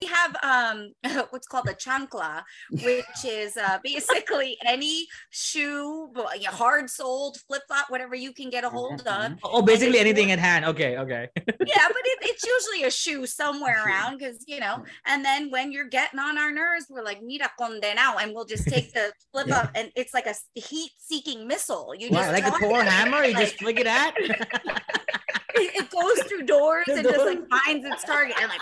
we have um what's called a chancla, which is uh, basically any shoe, hard soled, flip flop, whatever you can get a hold of. Oh, basically anything at hand. Okay, okay. Yeah, but it, it's usually a shoe somewhere around because you know. And then when you're getting on our nerves, we're like mira condenao, and we'll just take the flip up, and it's like a heat seeking missile. You Wow, just like a Thor hammer, you like, just flick it at. it, goes through doors and just like finds its target and like.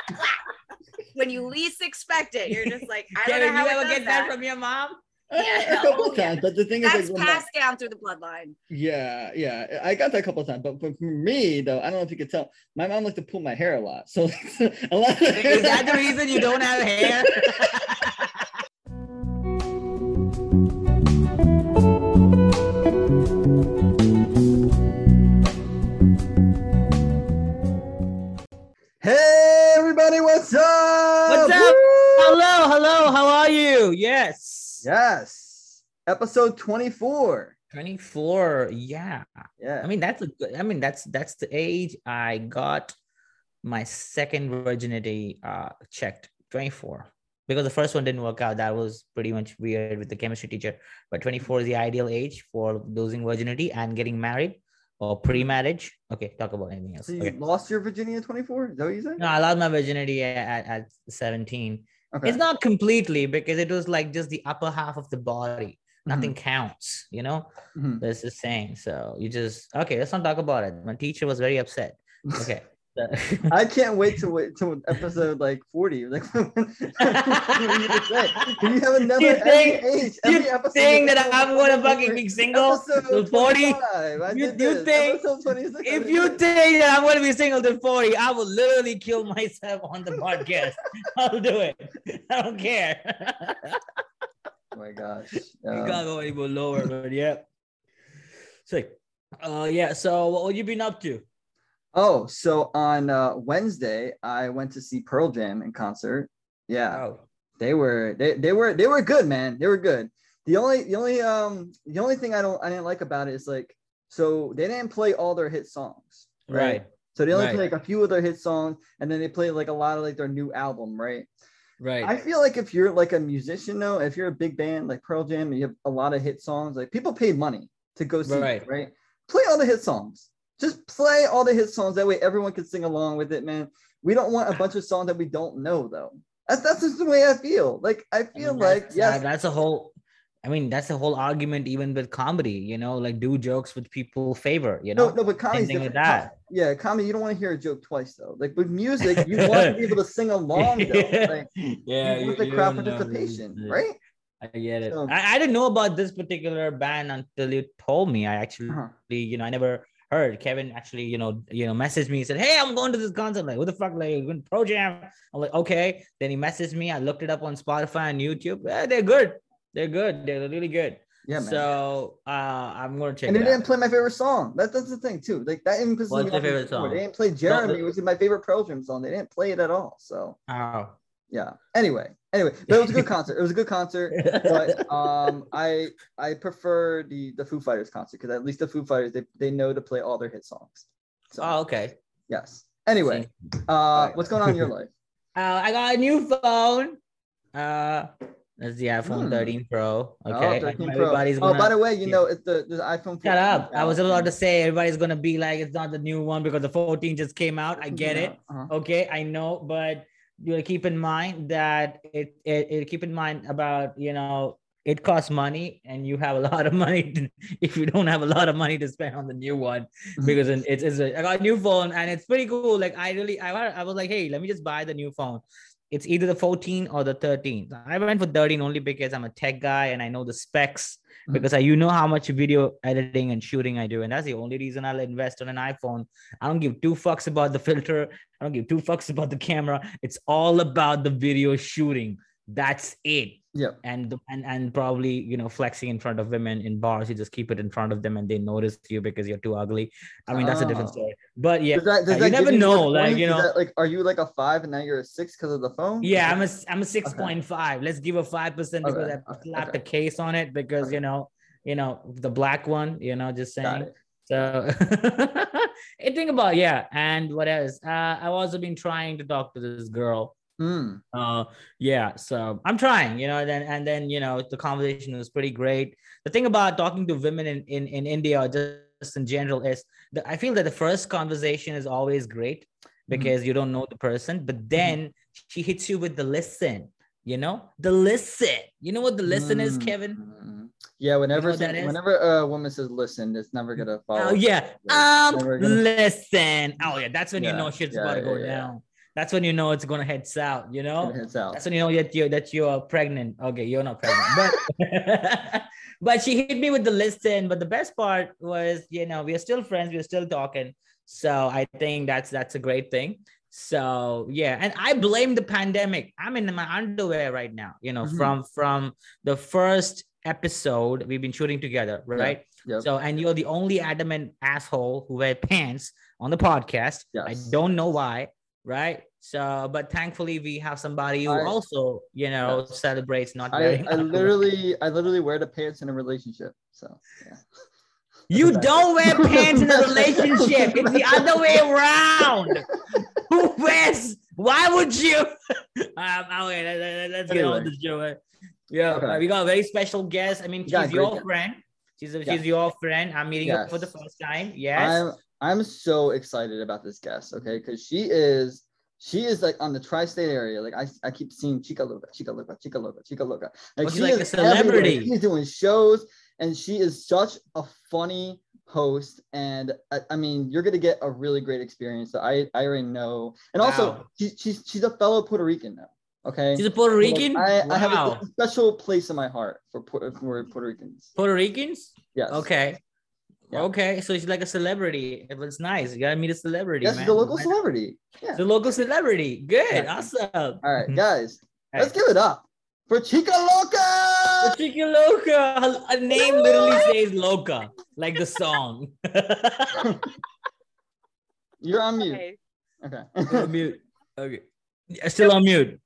When you least expect it, you're just like, I don't Kevin, know how you it ever get that that. from your mom? Yeah, a couple yeah. times, but the thing is, That's like, when that- passed down through the bloodline. yeah, yeah, I got that a couple of times. But for for me, though, I don't know if you could tell, my mom liked to pull my hair a lot. So a lot. Is that the reason you don't have hair? Hey, everybody, what's up? What's up? Woo! hello, hello. How are you? Yes. Yes, episode twenty-four. 24. Yeah. Yeah, I mean, that's a good, I mean, that's that's the age I got my second virginity uh checked. 24. Because the first one didn't work out. That was pretty much weird with the chemistry teacher. But 24 is the ideal age for losing virginity and getting married or pre-marriage. Okay, talk about anything else. so you Okay. lost your virginity at twenty-four. Is that what you said? No, I lost my virginity at, at 17. Okay. It's not completely because it was like just the upper half of the body. Mm-hmm. Nothing counts, you know? Mhm. That's the saying. So you just okay, let's not talk about it. My teacher was very upset. Okay. I can't wait to wait to episode like 40. Like, what are you say? You have another You think- every age, you every episode. think that I'm gonna fucking be single episode till 40? You- you think- episode 26, I if you think that I'm gonna be single till 40, I will literally kill myself on the podcast. I'll do it. I don't care. oh my gosh. you Um, can't go even lower, but yeah. So uh yeah, so what have you been up to? Oh, so on uh, Wednesday, I went to see Pearl Jam in concert. Yeah. Oh, they were they, they were they were good man they were good the only the only um the only thing i don't i didn't like about it is like so they didn't play all their hit songs right. so they only Right. played like a few of their hit songs and then they played like a lot of like their new album right Right. i feel like if you're like a musician though if you're a big band like pearl jam and you have a lot of hit songs like people pay money to go see Right. it, right play all the hit songs just play all the hit songs that way everyone can sing along with it man we don't want a bunch of songs that we don't know though that's, that's just the way i feel like i I feel mean, like yeah, uh, that's a whole I mean, that's a whole argument even with comedy, you know, like do jokes with people favor, you know. No, no, but comedy's with different. Com- that. yeah, comedy. You don't want to hear a joke twice though. Like with music, you want to be able to sing along though. Like, yeah, you want the crowd participation, right? I get it. So- I, I didn't know about this particular band until you told me. I actually, Uh-huh. you know, I never heard. Kevin actually, you know, you know, messaged me and said, "Hey, I'm going to this concert." Like, what the fuck? Like, you're going to Pearl Jam? I'm like, okay. Then he messaged me. I looked it up on Spotify and YouTube. Yeah, they're good. They're good. They're really good. Yeah, man. So uh, I'm gonna check and they didn't out. play my favorite song. That, that's the thing too. Like that pisses What's your favorite song? They didn't play Jeremy, the- which is my favorite Pearl Jam song. They didn't play it at all. So Oh. yeah. Anyway, anyway, but it was a good concert. It was a good concert. But um, I I prefer the the Foo Fighters concert because at least the Foo Fighters they, they know to play all their hit songs. So oh, okay. yes. Anyway, uh, what's going on in your life? Uh, I got a new phone. Uh, that's the iPhone Hmm. 13 Pro. Oh, Okay, 13 Pro. everybody's Oh, gonna. by the way, you yeah. know, it's the, the iPhone. 14 Shut up! I was about to say everybody's gonna be like, it's not the new one because the 14 just came out. I get it. Uh-huh. Okay, I know, but you gotta keep in mind that it, it, it keep in mind about you know it costs money and you have a lot of money to, if you don't have a lot of money to spend on the new one Mhm. because it's, it's a, I got a new phone and it's pretty cool. Like I really I, I was like, hey, let me just buy the new phone. It's either the 14 or the 13. I went for 13 only because I'm a tech guy and I know the specs. Mm-hmm. because I you know how much video editing and shooting I do. And that's the only reason I'll invest on an iPhone. I don't give two fucks about the filter. I don't give two fucks about the camera. It's all about the video shooting. That's it. Yep. And and and probably you know flexing in front of women in bars. You just keep it in front of them and they notice you because you're too ugly. I mean that's a different Oh. story. But yeah, Does that, does you never know. Like you know, that, like, are you like a five and now you're a six because of the phone? yeah, I'm a I'm a six point five. Let's give a five percent because Okay, I slapped okay. the case on it because Okay. you know you know the black one. You know, just saying. it. So think about yeah, and what else? Uh, I've also been trying to talk to this girl Mm. Uh, yeah. So I'm trying, you know, and then and then you know the conversation was pretty great. The thing about talking to women in in, in India, or just in general, is that I feel that the first conversation is always great because you don't know the person, but then she hits you with the listen. You know, the listen. You know what the listen is, Mm. Kevin? Mm. Yeah, whenever that is? whenever a woman says listen, it's never gonna follow. Oh yeah. Yeah, Um, gonna- listen. Oh yeah, that's when you know shit's yeah, about to go yeah, yeah. down. That's when you know it's gonna head south. You know. Hits out. That's when you know that you that you are pregnant. Okay, you're not pregnant, but but she hit me with the listen. But the best part was, you know, we are still friends. We're still talking. So I think that's that's a great thing. So yeah, and I blame the pandemic. I'm in my underwear right now. You know, Mhm. from from the first episode we've been shooting together, right? Yep. So and you're the only adamant asshole who wear pants on the podcast. I don't know why, right? So, but thankfully we have somebody who I- also, you know, Yes. celebrates not I, wearing. I literally I literally wear the pants in a relationship. So yeah. you don't wear pants in a relationship. It's the other way around. Who wears? Why would you? um, okay, let, let's get on the show. Yeah, Okay. we got a very special guest. I mean, she's Yeah, your friend. She's a, Yeah. she's your friend. I'm meeting her for the first time. Yes. I'm I'm so excited about this guest, okay? Because she is she is like on the tri-state area. Like I, I keep seeing Chica Loca, Chica Loca, Chica Loca, Chica Loca. Like Oh, she's she like a everywhere. celebrity. She's doing shows, and she is such a funny host. And I, I mean, you're gonna get a really great experience. So I, I already know. And also, Wow. she, she's she's a fellow Puerto Rican now. Okay. she's a Puerto So, like, Rican. I, I have a, a special place in my heart for for Puerto Ricans. Puerto Ricans. Yes. Okay. Yeah. Okay, so she's like a celebrity. It was nice. You gotta meet a celebrity. Yes, man. she's a local celebrity. Yeah. The local celebrity. Good. Yeah. Awesome. All right, guys, Hey. let's give it up for Chica Loca. Chica Loca. Her, her name literally says Loca, like the song. You're on mute. Okay. Okay. on mute. Okay. Yeah, Still on mute.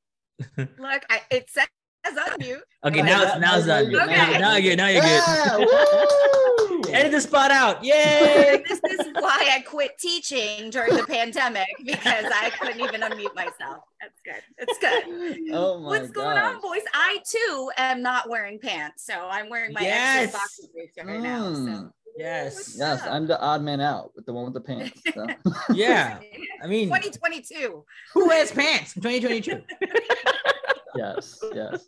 Look, I, it says unmute. Okay, Okay, now that- it's now it's now on. you're mute. good. Now, Okay. now you're good. Now you're yeah, good. Woo! Edit the spot out. Yay! this is why I quit teaching during the pandemic because I couldn't even unmute myself. That's good. It's good. Oh my What's going on, boys? I too am not wearing pants, so I'm wearing my Yes. extra boxer briefs right now. So. Mm, yes. Yes, I'm the odd man out with the one with the pants. so. Yeah. I mean, 2022. who wears pants in 2022? yes, yes.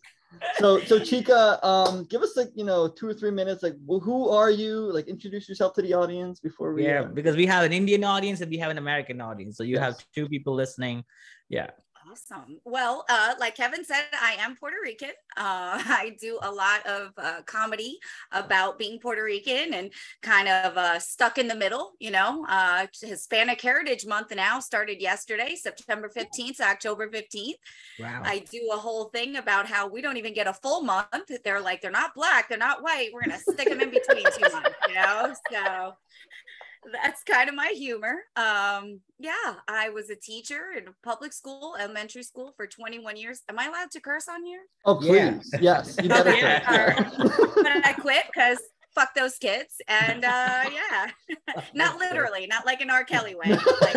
So, so Chica, um, give us like you know two or three minutes. Like, wh- who are you? Like, introduce yourself to the audience before we. Yeah, uh, because we have an Indian audience and we have an American audience. So you have two people listening. Yeah. Awesome. Well, uh, like Kevin said, I am Puerto Rican. Uh, I do a lot of uh, comedy about being Puerto Rican and kind of uh, stuck in the middle. You know, uh, Hispanic Heritage Month now started yesterday, September 15th October 15th. Wow. I do a whole thing about how we don't even get a full month. They're like, they're not black, they're not white. We're going to stick them in between two months, you know? So that's kind of my humor. Um, yeah, I was a teacher in public school, elementary school for 21 years. Am I allowed to curse on here? Oh Yeah. please, yes, you better. Okay, say it, all yeah. But I quit because fuck those kids. And uh, yeah, not literally, not like an R. Kelly way. Like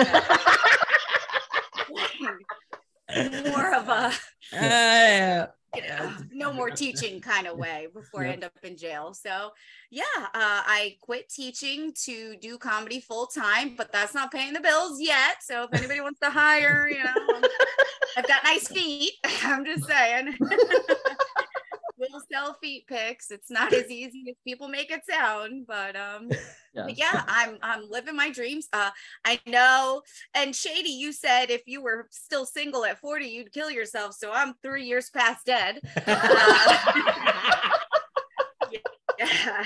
a, more of a Uh, you know, no more teaching kind of way before I end up in jail. So yeah, uh, I quit teaching to do comedy full time, but that's not paying the bills yet. So if anybody wants to hire, you know, I've got nice feet. I'm just saying. sell feet pics. It's not as easy as people make it sound, but um Yes. but yeah, I'm I'm living my dreams. Uh, I know. NShady, you said if you were still single at 40, you'd kill yourself. So I'm three years past dead. Yeah.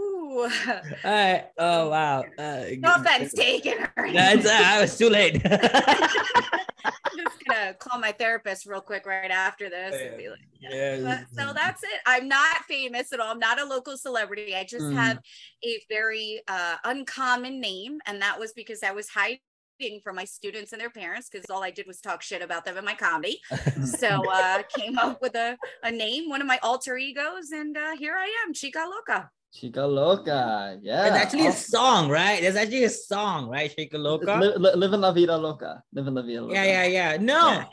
Ooh. uh, oh wow. Uh, No offense taken. That's uh. I was too late. I'm just gonna call my therapist real quick right after this. and be like, yeah. But, so that's it. I'm not famous at all. I'm not a local celebrity. I just Mm. have a very uh, uncommon name, and that was because I was hiding from my students and their parents because all I did was talk shit about them in my comedy. So uh, came up with a, a name, one of my alter egos, and uh, here I am, Chica Loca. Chica Loca. Yeah. It's actually a song, right? There's actually a song, right? Chica It's Loca. li- li- living la vida loca. Living la vida loca. Yeah, yeah, yeah. No. Yeah.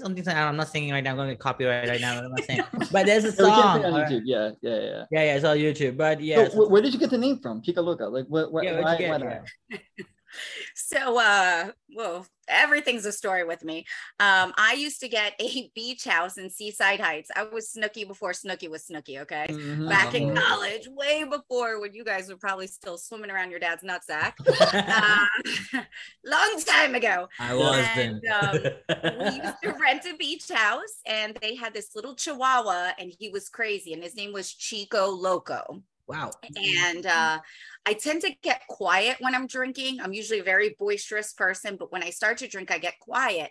Something I'm not singing right now. I'm gonna get copyright right now. I'm not saying. But there's a Yeah, we can't song. sing on alright? YouTube. Yeah, yeah, yeah. Yeah, yeah, it's on YouTube. But So, yeah, where did you get the name from? Chica Loca. Like, what? what Yeah, where'd why, you get why it? that? So, uh, well, everything's a story with me. Um, I used to get a beach house in Seaside Heights. I was Snooki before Snooki was Snooki. Okay. Mhm. Back in Oh. college, way before when you guys were probably still swimming around your dad's nutsack. Uh, long time ago. I was and, then. we used to rent a beach house and they had this little chihuahua and he was crazy and his name was Chico Loco. Wow. And uh, I tend to get quiet when I'm drinking. I'm usually a very boisterous person, but when I start to drink, I get quiet.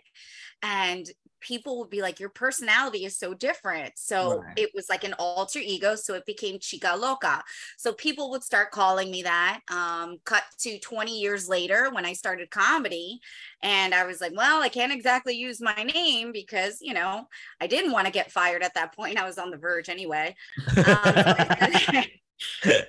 And people would be like, Your personality is so different. So Right. it was like an alter ego. So it became Chica Loca. So people would start calling me that. Um, cut to 20 years later when I started comedy. And I was like, Well, I can't exactly use my name because, you know, I didn't want to get fired at that point. I was on the verge anyway. Um, so I said,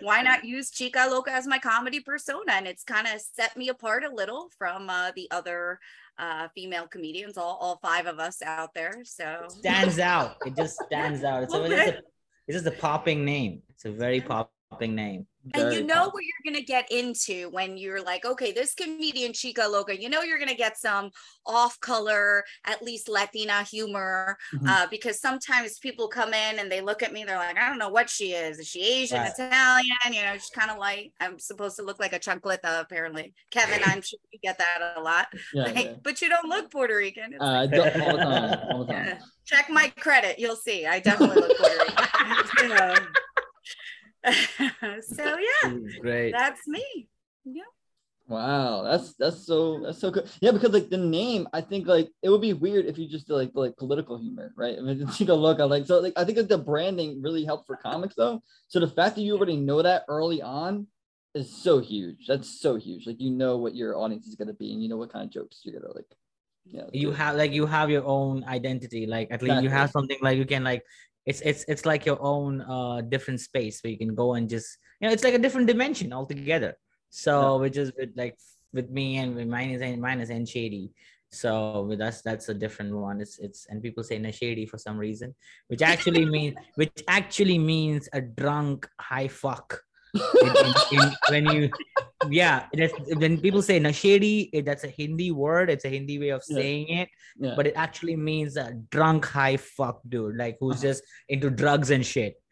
why not use Chica Loca as my comedy persona? And it's kind of set me apart a little from uh, the other uh, female comedians, all, all five of us out there. So stands out. It just stands out. It's, a, it's, a, it's just a popping name. It's a very popping name. And you know powerful. what you're gonna get into when you're like, okay, this comedian Chica Loca, you know you're gonna get some off-color, at least Latina humor, Mhm. uh, because sometimes people come in and they look at me, they're like, I don't know what she is. Is she Asian, Right. Italian? You know, she's kind of like I'm supposed to look like a chunkleta, apparently. Kevin, I'm sure you get that a lot. Yeah, Like, yeah. but you don't look Puerto Rican. Uh, don't- all the time. All the time. Check my credit, you'll see. I definitely look Puerto Rican. so, so yeah, mm, Great. that's me. Yeah. Wow, that's that's so that's so good. Yeah, because like the name, I think like it would be weird if you just did like like political humor, right? I mean, look. Loca, like so, like I think that the branding really helped for comics though. So the fact that you already know that early on is so huge. That's so huge. Like you know what your audience is gonna be, and you know what kind of jokes you're gonna like. Yeah, you have like you have your own identity. Like at least you have something like you can like it's it's it's like your own uh different space where you can go and just you know it's like a different dimension altogether. So which is with like with me and with mine is mine is NShady. So with us, that's a different one. It's it's and people say shady for some reason, which actually means which actually means a drunk high fuck. In- in- in- when you yeah it is, when people say nashedi it, that's a hindi word it's a hindi way of Yeah. saying it yeah. but it actually means a drunk high fuck dude like who's Uh-huh. just into drugs and shit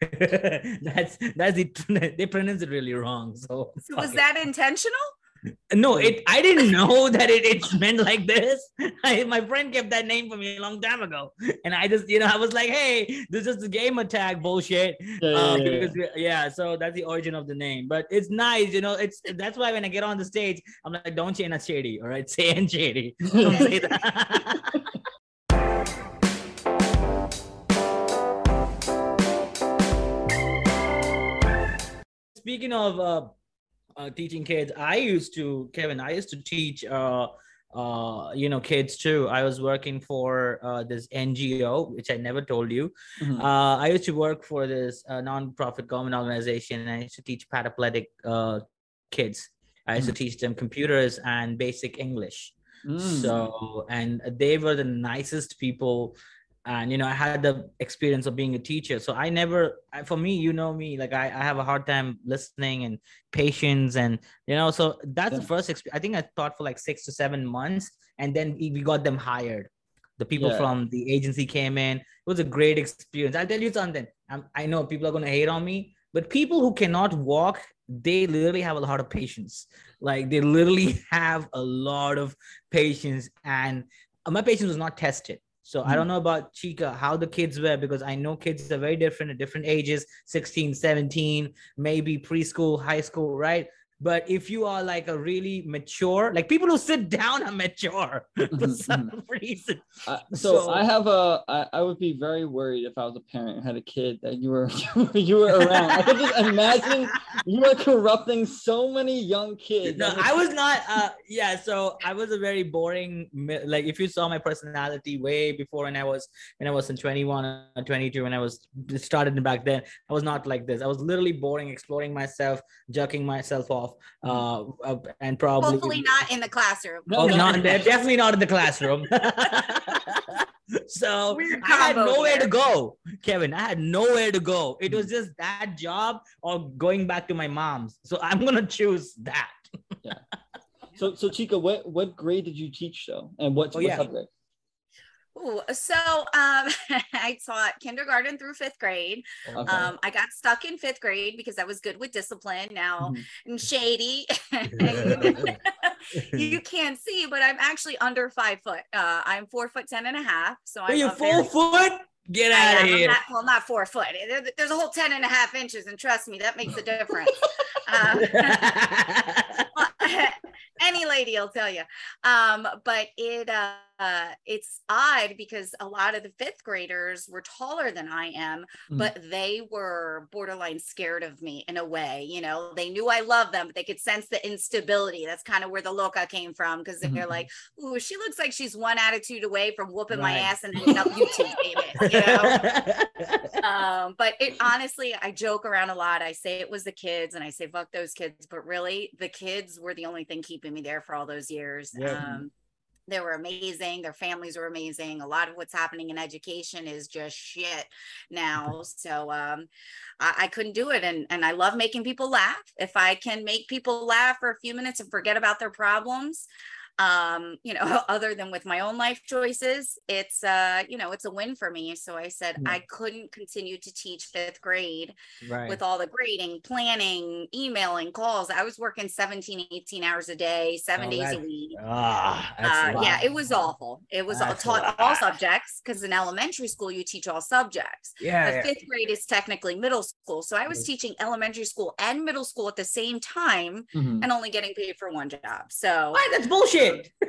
that's that's the they pronounce it really wrong so So was it. that intentional? No it i didn't know that it, it's meant like this I, my friend kept that name for me a long time ago and i just you know i was like hey this is the game attack bullshit Yeah, yeah, uh, yeah, yeah. because we- yeah, so that's the origin of the name. But it's nice, you know. It's that's why when I get on the stage, I'm like, don't say not shady, all right? Say NShady. Don't say that. Speaking of uh, uh, teaching kids, I used to Kevin. I used to teach. Uh, uh, you know, kids too. I was working for uh, this NGO, which I never told you. Mhm. Uh, I used to work for this uh, non-profit government organization, and I used to teach paraplegic uh, kids. I used to teach them computers and basic English. Mm. So, and they were the nicest people. And you know, I had the experience of being a teacher. So I never, I, for me, you know me, like I, I have a hard time listening and patience, and you know, so that's the first. Exp- I think I taught for like six to seven months, and then we got them hired. The people Yeah. from the agency came in. It was a great experience. I'll tell you something. I'm, I know people are going to hate on me, but people who cannot walk, they literally have a lot of patience. Like they literally have a lot of patience, and my patience was not tested. So I don't hmm. know about Chica, how the kids were, because I know kids are very different at different ages 16, 17, maybe preschool, high school, right? But if you are like a really mature like people who sit down are mature for Mhm, some reason Uh, so, So- I have a. I, I would be very worried if I was a parent and had a kid that you were you were around. I could just imagine you are corrupting so many young kids. no i was not uh yeah so i was a very boring like if you saw my personality way before when i was when i was in 21 or 22 when i was started back then i was not like this i was literally boring exploring myself jerking myself off uh, uh and probably Hopefully not in the classroom. No, no. not definitely not in the classroom so i had combo nowhere to go kevin i had nowhere to go it was just that job or going back to my mom's so i'm gonna choose that yeah. So so Chica, what what grade did you teach though, and what, Oh, what yeah. subject? Ooh, so um, I taught kindergarten through fifth grade. Okay. Um, I got stuck in fifth grade because I was good with discipline. Now Mhm. I'm shady. you can't see, but I'm actually under five foot. Uh, I'm four foot ten and a half. So Are I'm you very- foot? Get out of I'm here. not, well, not four foot. There's a whole 10 and a half inches, and trust me, that makes a difference. Uh, any lady will tell you. Um, but it uh, it's odd because a lot of the fifth graders were taller than I am, Mhm. but they were borderline scared of me in a way. You know, they knew I loved them, but they could sense the instability. That's kind of where the loca came from because they're Mhm. like, "Ooh, she looks like she's one attitude away from whooping my ass and ending up YouTube famous." You know um, but it honestly, I joke around a lot. I say it was the kids and I say, fuck those kids. But really, the kids were the only thing keeping me there for all those years. Yeah. Um, they were amazing. Their families were amazing. A lot of what's happening in education is just shit now. So um, I, I couldn't do it. And, and I love making people laugh. If I can make people laugh for a few minutes and forget about their problems, um you know other than with my own life choices it's uh you know it's a win for me so i said Yeah. i couldn't continue to teach fifth grade right. with all the grading planning emailing calls i was working 17 18 hours a day seven Oh, days a week Ah, that's uh, a yeah, it was awful. It was all That's taught all subjects because in elementary school you teach all subjects. Yeah, The yeah. fifth grade is technically middle school, so I was teaching elementary school and middle school at the same time Mhm. and only getting paid for one job. So What? That's bullshit.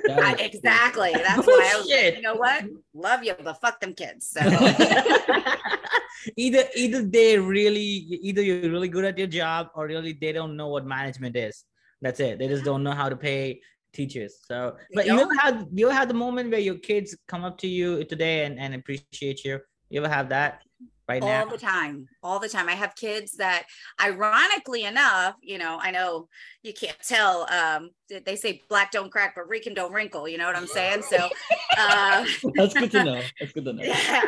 That I- exactly, that's why I was like, you know what, love you, but fuck them kids. So either either they really either you're really good at your job or really they don't know what management is. That's it. They just don't know how to pay teachers. So but you don't. ever had you ever had the moment where your kids come up to you today and, and appreciate you? You ever have that right all now? the time all the time i have kids that ironically enough you know i know you can't tell um they say black don't crack but rican don't wrinkle you know what i'm saying so uh That's good to know. That's good to know. yeah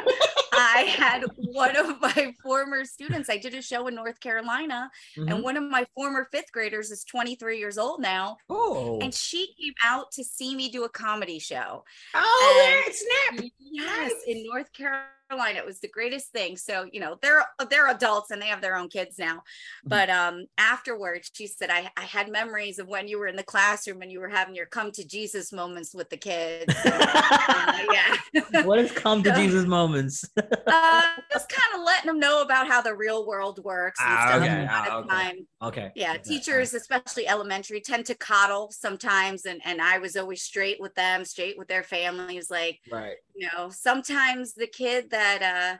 i had one of my former students i did a show in north carolina Mhm. and one of my former fifth graders is 23 years old now Oh, and she came out to see me do a comedy show oh, and- there, snap. Yes, in North Carolina, it was the greatest thing. So you know, they're they're adults and they have their own kids now. But um, afterwards, she said, I, "I had memories of when you were in the classroom and you were having your come to Jesus moments with the kids." So, yeah, what has come to So- Jesus moments? uh, just kind of letting them know about how the real world works. And Ah, stuff. okay, ah, okay. time, okay. yeah Okay, teachers especially elementary tend to coddle sometimes and and i was always straight with them straight with their families like Right. You know sometimes the kid that uh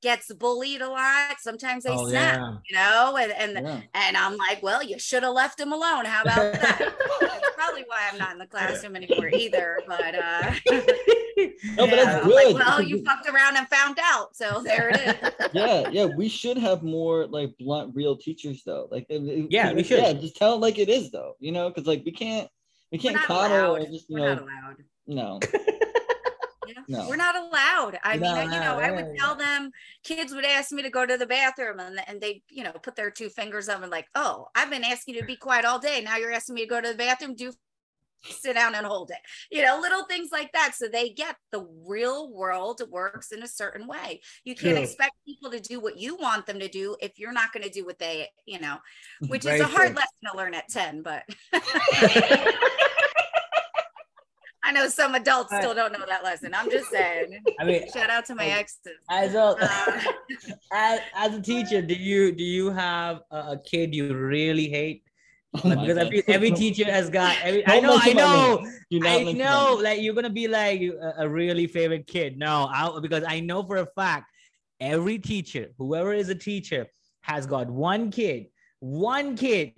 gets bullied a lot sometimes they Oh snap yeah. you know and and, Yeah. and i'm like well you should have left him alone how about that that's probably why i'm not in the classroom anymore either but uh No, but yeah, that's I'm like, well you fucked around and found out so there it is yeah, yeah, we should have more like blunt, real teachers though. Like, if- if- Yeah, we should. Yeah, should. just tell it like it is though. You know, because like we can't, we can't coddle or just you we're know, not allowed no. Yeah, No. we're not allowed. I You're mean, not I- you know, I would tell them kids would ask me to go to the bathroom and, and they, you know, put their two fingers up and like, oh, I've been asking you to be quiet all day. Now you're asking me to go to the bathroom. Do sit down and hold it. You know, little things like that. So they get the real world works in a certain way. You can't expect people to do what you want them to do if you're not going to do what they, you know, which Very is a hard true. lesson to learn at 10, but I know some adults still don't know that lesson. I'm just saying. I mean, Shout out to my exes. as a Uh, as, as a teacher, do you do you have a, a kid you really hate Oh Like, because God. every, every teacher has got every I know I mention my know name. I know like you're gonna be like a, a really favorite kid. No, I because I know for a fact every teacher, whoever is a teacher, has got one kid, one kid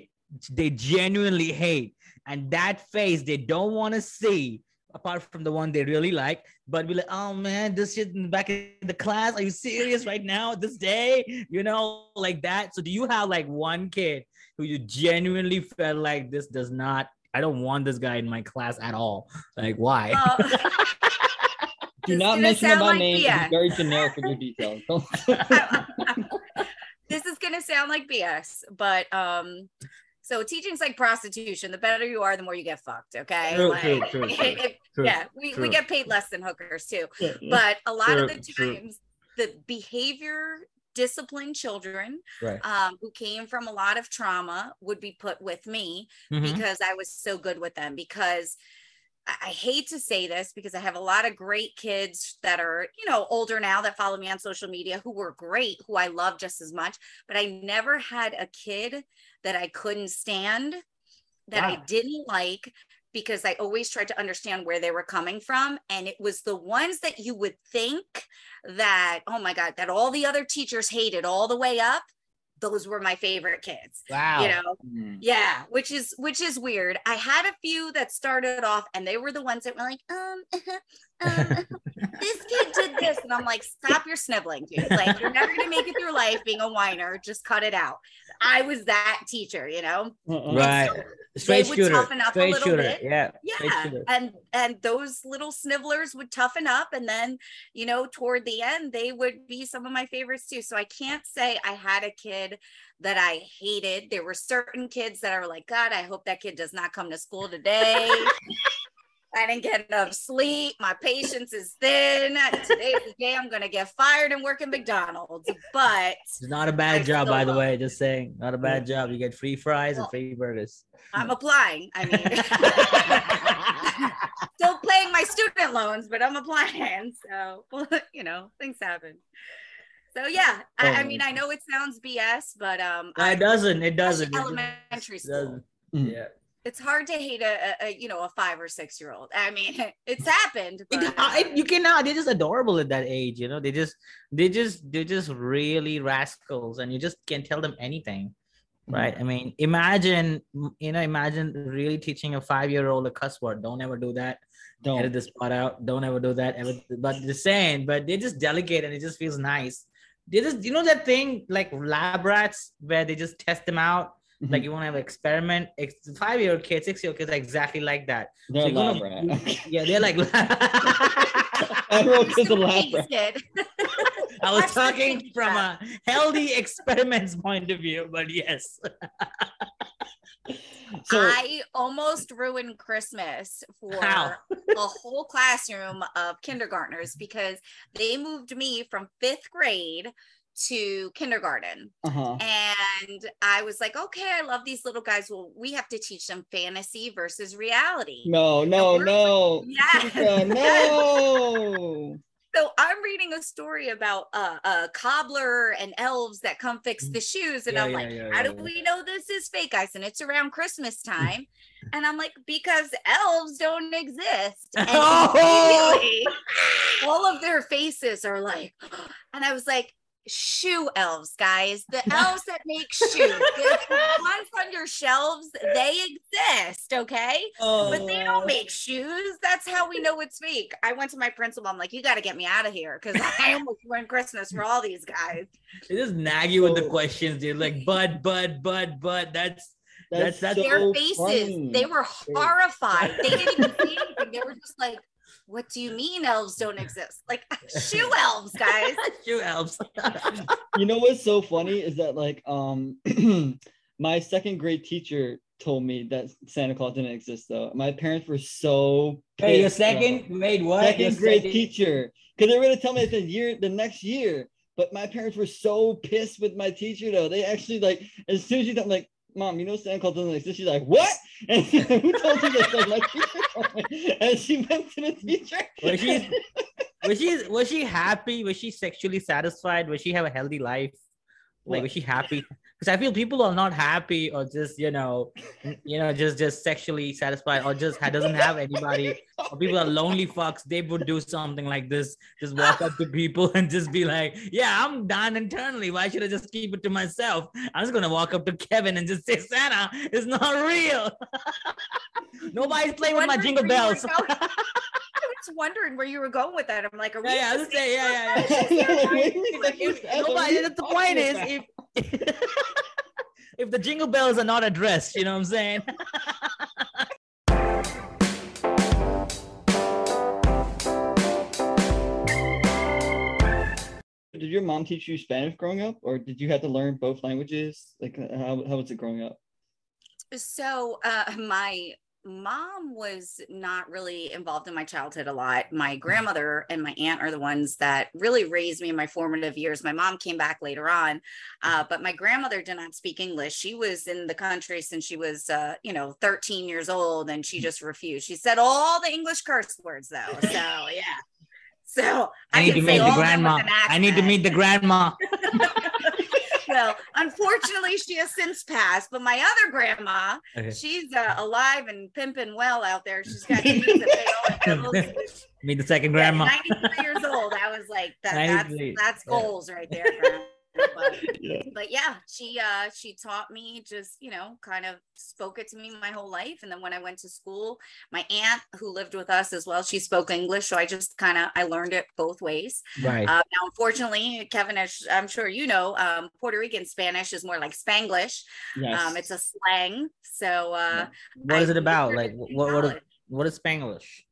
they genuinely hate, and that face they don't want to see. Apart from the one they really like, but be like, oh man, this shit in the back in the class. Are you serious right now? This day, you know, like that. So, do you have like one kid who you genuinely felt like this does not I don't want this guy in my class at all. Like, why? Uh, Do not mention my like. It's very generic with your details. This is gonna sound like BS, but um, so teaching's like prostitution. The better you are, the more you get fucked. Okay. True, Like, true, true, true, yeah, we, we get paid less than hookers too. Yeah. But a lot of the times, the behavior disciplined children right. um, who came from a lot of trauma would be put with me Mhm. because I was so good with them. Because I hate to say this because I have a lot of great kids that are, you know, older now that follow me on social media who were great, who I love just as much. But I never had a kid that I couldn't stand, that I didn't like. Because I always tried to understand where they were coming from. And it was the ones that you would think that, oh my God, that all the other teachers hated all the way up. Those were my favorite kids. Wow. You know, Mm. yeah, which is which is weird. I had a few that started off and they were the ones that were like, um, um this kid did this. And I'm like, stop your sniveling, dude. Like you're never gonna make it through life being a whiner. Just cut it out. I was that teacher, you know? Right. so Straight would shooter. toughen up a Straight little shooter. bit. Yeah. Yeah. And and those little snivellers would toughen up. And then, you know, toward the end, they would be some of my favorites too. So I can't say I had a kid that I hated. There were certain kids that I were like, God, I hope that kid does not come to school today. I didn't get enough sleep. My patience is thin. Today's the day I'm gonna get fired and work at McDonald's. But It's not a bad I job, by the love way. Just saying, not a bad job. You get free fries and free burgers. I'm applying. I mean, still paying my student loans, but I'm applying. So, well, you know, things happen. So yeah, I, I mean, I know it sounds BS, but um, No, I- it doesn't. It doesn't. It elementary just school. doesn't. Mm. Yeah. It's hard to hate a, a, a you know a five or six year old. I mean, it's happened. It, I- uh, you cannot. They're just adorable at that age. You know, they just, they just, they're just really rascals, and you just can't tell them anything, right? Mm-hmm. I mean, imagine, you know, imagine really teaching a five-year-old a cuss word. Don't ever do that. Edit Don't. this part out. Don't ever do that. Ever, but the saying, but they're just delicate, and it just feels nice. They just, you know, that thing like lab rats where they just test them out. Mm-hmm. Like you want to have an experiment. Ex- five-year-old kids, six-year-old kids, are exactly like that. They're you're lab gonna- rat. Yeah, they're like. Everyone I'm is a lab rat. I was talking from that. a healthy experiments point of view, but yes. So I almost ruined Christmas for How? a whole classroom of kindergartners because they moved me from fifth grade to kindergarten. uh-huh. And I was like, okay, I love these little guys. Well, we have to teach them fantasy versus reality. No, no, no. No. So I'm reading a story about uh, a cobbler and elves that come fix the shoes. And Yeah, I'm yeah, like, yeah, how do we know this is fake ice? And it's around Christmas time. and I'm like, because elves don't exist. And Oh! all of their faces are like, and I was like, shoe elves, guys. The elves that make shoes. The ones on your shelves, they exist, okay? But they don't oh. make shoes. That's how we know it's fake. I went to my principal. I'm like, you got to get me out of here because I almost ruined Christmas for all these guys. They just nag you with the oh. questions, dude. Like, bud, bud, bud, bud. That's That's, that's- so Their faces, funny. they were horrified. They didn't even say anything. They were just like, what do you mean elves don't exist? Like shoe elves, guys. shoe elves. you know what's so funny is that like um my second grade teacher told me that Santa Claus didn't exist though. My parents were so hey, your pissed, bro. second? Wait, what? second Your grade second- teacher because they were gonna tell me the year the next year. But my parents were so pissed with my teacher though. They actually like as soon as you told me, like, Mom, you know Santa Claus doesn't exist. She's like, What? And who told you this? Like, my teacher told me. And she went to the teacher. Was she, was she, was she happy? Was she sexually satisfied? Was she have a healthy life? Like, What? was she happy? Because I feel people are not happy or just you know, you know, just just sexually satisfied or just doesn't have anybody. Or people are lonely fucks. They would do something like this, just walk up to people and just be like, "Yeah, I'm done internally. Why should I just keep it to myself? I'm just gonna walk up to Kevin and just say Santa is not real. Nobody's playing with my jingle where you were bells." I was wondering where you were going with that. I'm like, are we Yeah, yeah, I was saying, yeah, yeah, yeah. Like, if nobody, the point is if if the jingle bells are not addressed, you know what I'm saying? Did your mom teach you Spanish growing up, or did you have to learn both languages? Like, how, how was it growing up? So uh, my mom was not really involved in my childhood a lot. My grandmother and my aunt are the ones that really raised me in my formative years. My mom came back later on, uh, but my grandmother did not speak English. She was in the country since she was, uh, you know, 13 years old, and she just refused. She said all the English curse words though. So yeah. So I need to meet the all of them grandma. I need to meet the grandma. Well, unfortunately, she has since passed. But my other grandma, Okay. she's uh, alive and pimping well out there. She's got kids that pay all the bills. Meet the second Yeah, grandma. 93 years old. I was like, that, that's that's goals right there. But, Yeah. but yeah, she uh she taught me just you know kind of spoke it to me my whole life. And then when I went to school, my aunt who lived with us as well, she spoke English, so I just kind of I learned it both ways. Right. Uh, now, unfortunately, Kevin, as I'm sure you know, um, Puerto Rican Spanish is more like Spanglish. Yes. Um, it's a slang. So, uh, what is it about? Like what what is, what is Spanglish?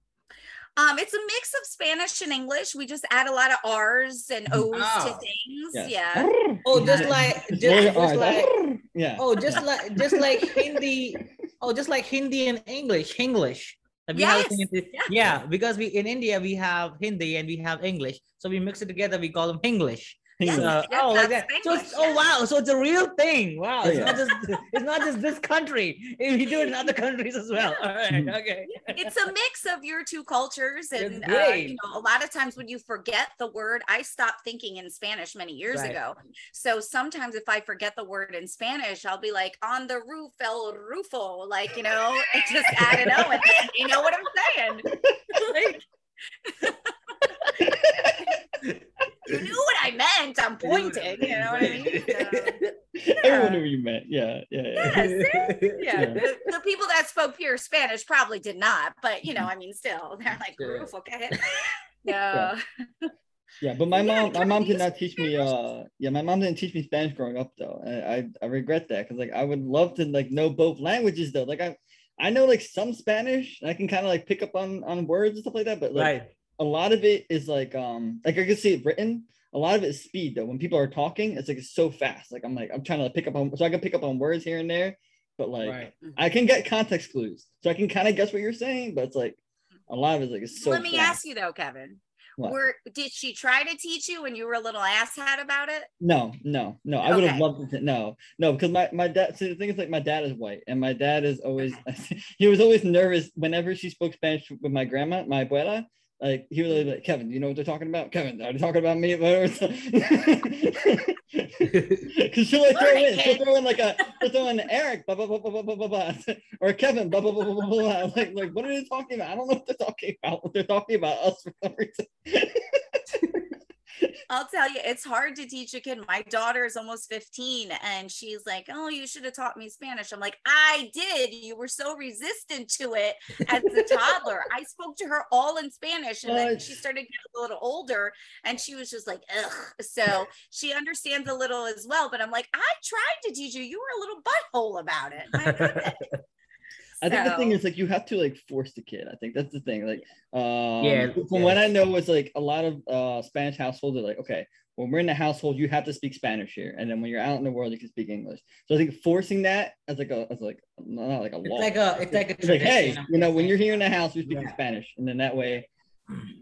Um, it's a mix of Spanish and English. We just add a lot of R's and O's to Oh. things. Yes. Yeah. Oh, just like just, really just like yeah. oh, just like just like Hindi. Oh, just like Hindi and English, English. We have a thing Yes, in- yeah. yeah, because we in India we have Hindi and we have English, so we mix it together. We call Hinglish. Yes, So, yes, oh, like that's that. So it's, Spanglish, oh wow, so it's a real thing. Wow, it's yeah. not just it's not just this country. We do it in other countries as well. All right, Mhm. okay. It's a mix of your two cultures. And, uh, you know, a lot of times when you forget the word, I stopped thinking in Spanish many years Right. ago. So sometimes if I forget the word in Spanish, I'll be like, on the roof, el rufo, like, you know, and just add an O. And you know what I'm saying? Like, you knew what I meant. I'm pointing. You know what I mean? So, Everyone knew what you meant. Yeah. Yeah. yeah. yeah, yeah. Yeah. The, the people that spoke pure Spanish probably did not, but you know, I mean, still, they're like, Yeah. roof, okay. Yeah. Yeah, but my Yeah, mom, my mom did not speak teach me. Uh, yeah, my mom didn't teach me Spanish growing up though. and I I regret that because like I would love to like know both languages though. Like I I know like some Spanish. And I can kind of like pick up on on words and stuff like that. But like right. A lot of it is like um like I can see it written. A lot of it is speed though. When people are talking, it's like it's so fast. Like I'm like I'm trying to pick up on so I can pick up on words here and there. But like right. I can get context clues, so I can kind of guess what you're saying. But it's like a lot of it is like it's so. Let me fast. ask you though, Kevin. What? Were did she try to teach you when you were a little asshat about it? No, no, no. I would have loved to. No, no, because my my dad. See, the thing is, like, my dad is white, and my dad is always. he was always nervous whenever she spoke Spanish with my grandma, my abuela. Like he was like, Kevin, do you know what they're talking about? Kevin, are they talking about me? Because she'll like throw in, she'll throw in like a, she'll throw in Eric, blah blah blah blah blah blah, blah, or Kevin, blah blah blah blah blah. blah. Like like what are they talking about? I don't know what they're talking about. They're talking about us for some reason. I'll tell you, it's hard to teach a kid. My daughter is almost 15 and she's like, Oh, you should have taught me Spanish. I'm like, I did. You were so resistant to it as a toddler. I spoke to her all in Spanish and then she started getting a little older and she was just like, Ugh. So she understands a little as well. But I'm like, I tried to teach you. You were a little butthole about it. My goodness. I think the thing is like you have to like force the kid. I think that's the thing. Like um Yeah, from yeah. what I know it's like a lot of uh Spanish households are like, okay, when we're in the household, you have to speak Spanish here. And then when you're out in the world, you can speak English. So I think forcing that as like a as like not like a It's law. like a it's like a It's like, hey, you know, when you're here in the house, you're speaking Yeah. Spanish. And then that way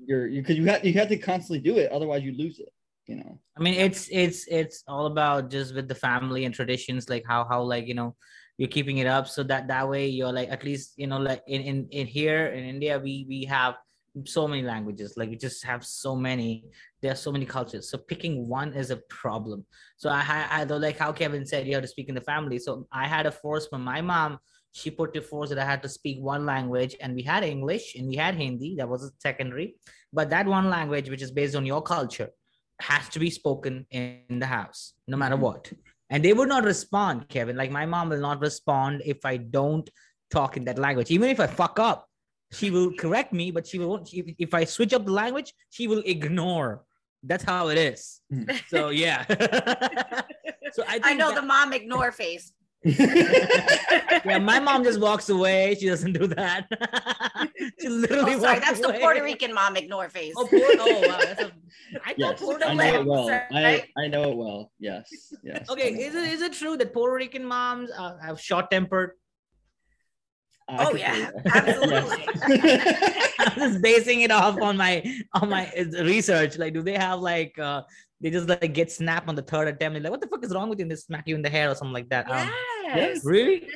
you're you because you have you have to constantly do it, otherwise you lose it, you know. I mean, it's it's it's all about just with the family and traditions, like how how like you know you're keeping it up, so that that way you're like at least you know like in in in here in India we we have so many languages. Like we just have so many. There are so many cultures. So picking one is a problem. So I had, I like how Kevin said you have to speak in the family. So I had a force from my mom. She put the force that I had to speak one language, and we had English and we had Hindi. That was a secondary, but that one language, which is based on your culture, has to be spoken in the house, no matter mm-hmm. what. And they would not respond, Kevin. Like my mom will not respond if I don't talk in that language, even if I fuck up she will correct me, but she will if, if I switch up the language, she will ignore. That's how it is. Mm. So yeah. so I, I know that, the mom ignore face. Yeah, my mom just walks away. She doesn't do that. she literally Oh, sorry, walks that's away. the Puerto Rican mom ignore face. Oh, Puerto, oh wow. That's a, I thought yes, I know it well. right? I, I know it well. Yes, yes. Okay, is it it is it true that Puerto Rican moms uh, have short tempered? well. I Oh, yeah, absolutely. I'm just basing it off on my on my research. Like, do they have like uh they just like get snapped on the third attempt? Like, what the fuck is wrong with you? And they smack you in the hair or something like that. Um, Yes. really?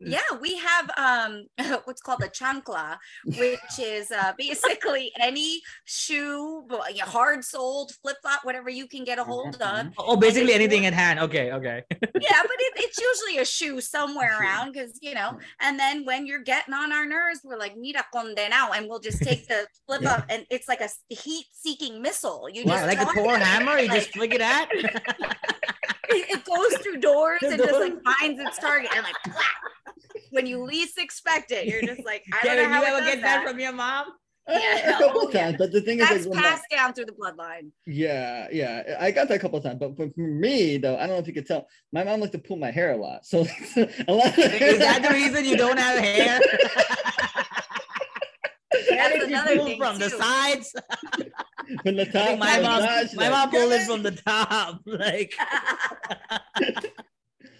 Yeah, we have um what's called the chancla, which is uh basically any shoe, hard soled, flip flop, whatever you can get a hold of. Mhm. Oh, basically anything at hand. Okay, okay. Yeah, but it, it's usually a shoe somewhere around because you know. And then when you're getting on our nerves, we're like mira condenado, and we'll just take the flip up, and it's like a heat seeking missile. You Wow, like a Thor hammer, you like- just flick it at. It it goes through doors and just like door. finds its target and like clap. when you least expect it, you're just like, I don't Kevin, know how you it ever get that from your mom? Yeah, a couple oh, yeah. times, but the thing is, That's like, when my- passed down through the bloodline. yeah, yeah, I got that a couple of times, but for for me though, I don't know if you could tell, my mom liked to pull my hair a lot, so a lot. Of Is that the reason you don't have hair? That's If another thing, from the sides. From the top, my mom, side, my mom pulled it from the top. Like,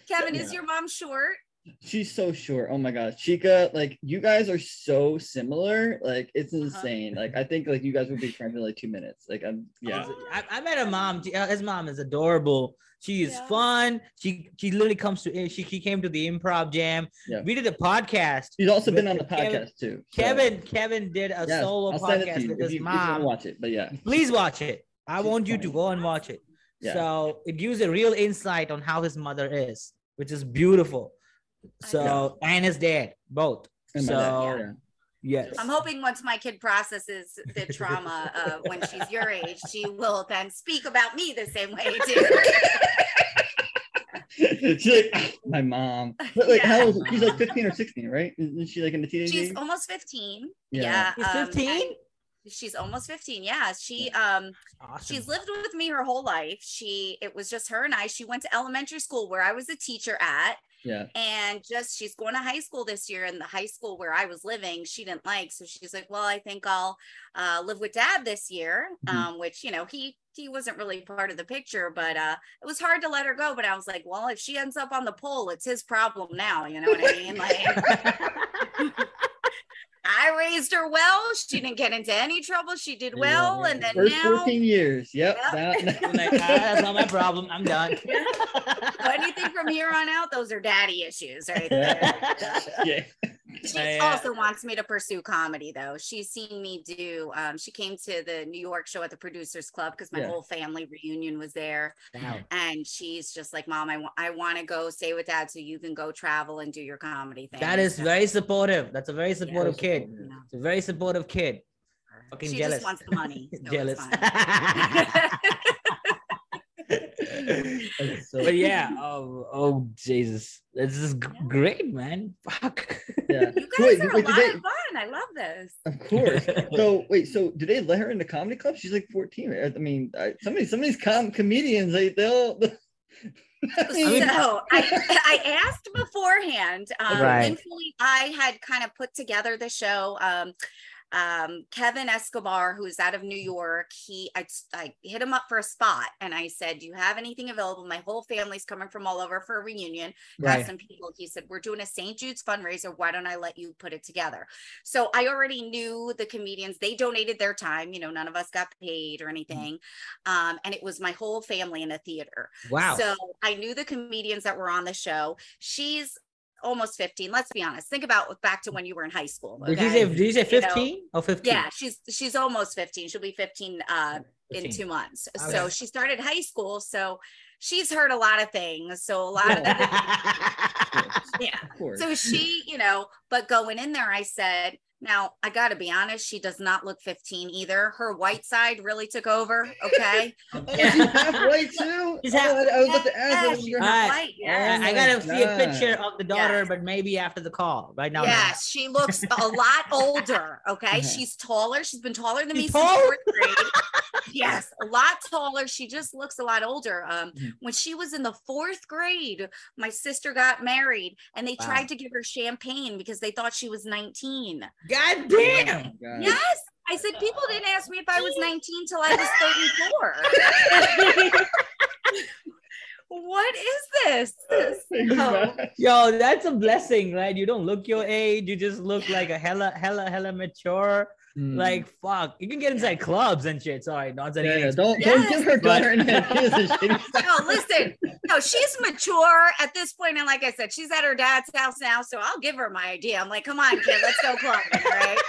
Kevin, is your mom short? She's so short. Oh my gosh, Chica, like you guys are so similar. Like it's Uh-huh. insane. Like I think like you guys would be friends in like two minutes. Like I'm yeah. I, I met a mom. Uh, His mom is adorable. She is Yeah. fun. She she literally comes to she she came to the improv jam. Yeah. We did a podcast. She's also been on the Kevin- podcast too. so- Kevin Kevin did a Yes, solo I'll send it to podcast you with if his you, if you mom. watch it. But yeah, Please watch it. I She's want you to go and watch it. Yeah. So it gives a real insight on how his mother is, which is beautiful. I So and his dad, both. And So yeah. yes. I'm hoping once my kid processes the trauma uh, when she's your age, she will then speak about me the same way too. she's like my mom. But like how old? is- She's like 15 or 16, right? Isn't she like in the teenage She's age? almost 15. Yeah. Yeah. He's um, 15? and She's almost 15. Yeah. She um Awesome. she's lived with me her whole life. She it was just her and I. She went to elementary school where I was a teacher at Yeah. and just she's going to high school this year and the high school where i was living she didn't like so she's like well i think i'll uh, live with dad this year Mhm. um, which you know he he wasn't really part of the picture but uh, it was hard to let her go but i was like well if she ends up on the pole it's his problem now you know what i mean like i raised her well she didn't get into any trouble she did well yeah. and then First now 14 years. Yep. Yep. that- like, ah, that's not my problem. I'm done. so anything from here on out those are daddy issues right there yeah. She Yeah. also wants me to pursue comedy though. She's seen me do um she came to the New York show at the producers club because my Yeah. whole family reunion was there Wow. and she's just like mom I wa- I want to go stay with dad so you can go travel and do your comedy thing. That is So, very supportive. That's a very supportive Very kid. supportive. you know, It's a very supportive kid. Fucking she jealous. just wants the money. so it's jealous. fine. That's so- but yeah, oh, oh Jesus, this is g- great, man. Fuck. yeah. you guys Wait, are wait, a lot they- of fun. I love this. Of course. So wait, so do they let her in the comedy club? She's like 14. Right? I mean, I, some of these some of these com- comedians, like they'll. I mean, so I, I asked beforehand. Um, Right. Thankfully, I had kind of put together the show. Um, um, Kevin Escobar, who's out of New York, he I, I hit him up for a spot, and I said, "Do you have anything available? My whole family's coming from all over for a reunion. Got Right. some people." He said, "We're doing a St. Jude's fundraiser. Why don't I let you put it together?" So I already knew the comedians. They donated their time. You know, none of us got paid or anything, um, and it was my whole family in a theater. Wow. So I knew the comedians that were on the show. She's almost 15. Let's be honest. Think about back to when you were in high school. Did you say did you say You know, 15 or 15? Yeah, she's she's almost 15. She'll be 15 uh in two months. Okay. So she started high school. So she's heard a lot of things. So a lot of that. yeah. Of course. So she, you know, but going in there, I said, now I got to be honest, she does not look 15 either. Her white side really took over. Okay. Oh, she's halfway too. She's Oh, half- I, I was about to ask. Yeah, what was not white. I- I Oh gotta see a picture of the daughter, Yes. but maybe after the call. Right now. Yes, she looks a lot older. Okay. Okay. She's taller. She's been taller than me She's since fourth grade. yes, a lot taller. She just looks a lot older. Um, Mhm. when she was in the fourth grade, my sister got married and they Wow. tried to give her champagne because they thought she was 19. God oh damn. Oh, God. Yes. I said, people didn't ask me if I was 19 till I was 34. what is this? Uh, This- Oh. Yo, that's a blessing, right? You don't look your age. You just look like a hella, hella, hella mature. Mm. Like fuck, you can get inside clubs and shit. Sorry, not that yeah, yeah, don't Yes. don't give her But- daughter any ideas. of shady stuff. No, listen. No, she's mature at this point, and like I said, she's at her dad's house now, so I'll give her my idea. I'm like, come on, kid, let's go clubbing, all right?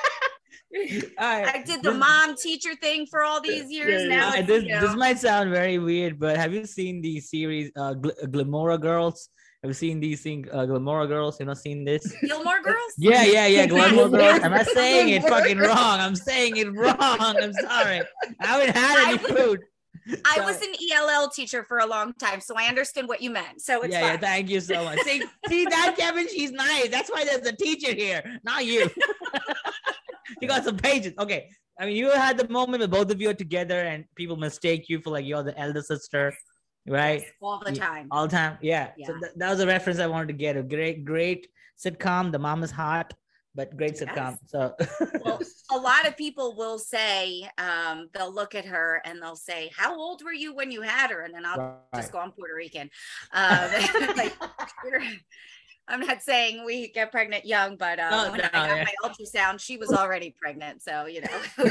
All right. I did the This- mom teacher thing for all these years. yeah, now, Uh, this, you this might sound very weird, but have you seen the series uh, Gl- Glamora Girls? Have you seen these things, uh, Glamora Girls? You not seen this? Gilmore Girls. Yeah, yeah, yeah. Glamora Girls. Am I saying it fucking wrong? I'm saying it wrong. I'm sorry. I haven't had any food. I was an ELL teacher for a long time, so I understand what you meant. So it's yeah, yeah. Thank you so much. See, see that Kevin? She's nice. That's why there's a teacher here, not you. you got some patience. Okay. I mean, you had the moment where both of you are together and people mistake you for like you're the elder sister, right? Yes, all the Yeah. time. All the time. Yeah. So th- that was a reference I wanted to get. A great, great sitcom. The mom is hot, but great sitcom. Yes. So Well, a lot of people will say um, they'll look at her and they'll say, "How old were you when you had her?" And then I'll just go, "I'm Puerto Rican." Um, like, I'm not saying we get pregnant young, but uh, No, when no, I got yeah. my ultrasound, she was already pregnant. So you know,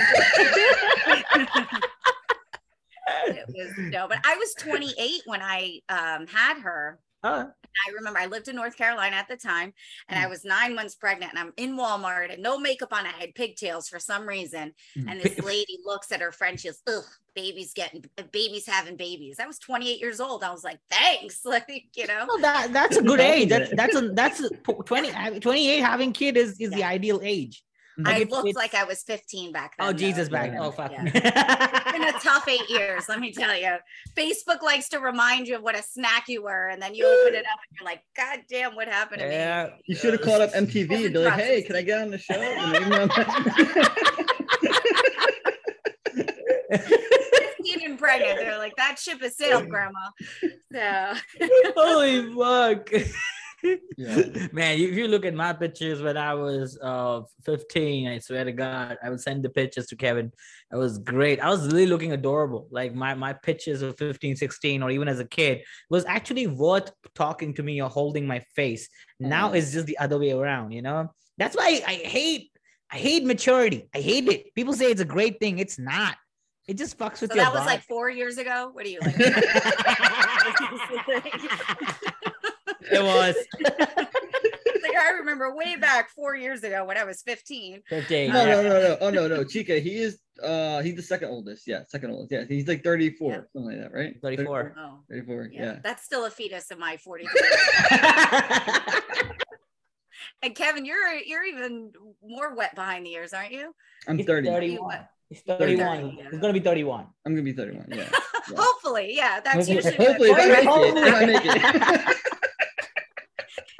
it was no. But I was 28 when I um, had her. Oh, I remember I lived in North Carolina at the time, and I Hmm. was nine months pregnant, and I'm in Walmart and no makeup on. I had pigtails for some reason, Hmm. and this lady looks at her friend. She goes, "Ugh, baby's getting baby's having babies." I was 28 years old. I was like, "Thanks," like you know. well, that that's a good age. good. That's that's a that's a, 20 28 having kid is is the ideal age. I Like, it's- looked like I was 15 back oh, then. Oh though. Jesus, back. Yeah. Oh fuck. Yeah. It's been a tough eight years, let me tell you. Facebook likes to remind you of what a snack you were, and then you open it up and you're like, God damn, what happened to me? yeah. You should have called up MTV and be like, "Hey, can I get on the show?" And leave me on that- 15 and pregnant. They're like, that ship has sailed, grandma. So Holy fuck. Yeah. Man, if you look at my pictures when I was uh 15, I swear to God, I would send the pictures to Kevin. It was great. I was really looking adorable. Like my my pictures of 15, 16, or even as a kid was actually worth talking to me or holding my face. Now it's just the other way around, you know? That's why I hate I hate maturity. I hate it. People say it's a great thing. It's not. It just fucks with So your that was body. like four years ago. What are you like? it was like I remember way back four years ago when I was 15. 15. No, no, no, no. Oh no, no. Chica, he is uh he's the second oldest. Yeah, second oldest. Yeah, he's like 34, Yeah. something like that, right? 34. Oh, 34, yeah. yeah. That's still a fetus in my 43. and Kevin, you're you're even more wet behind the ears, aren't you? I'm He's 30. 31. He's 31. 30, yeah. He's gonna be 31. I'm gonna be 31. Yeah. Yeah. Hopefully, yeah. That's Hopefully, usually hopefully if I it. If I make it.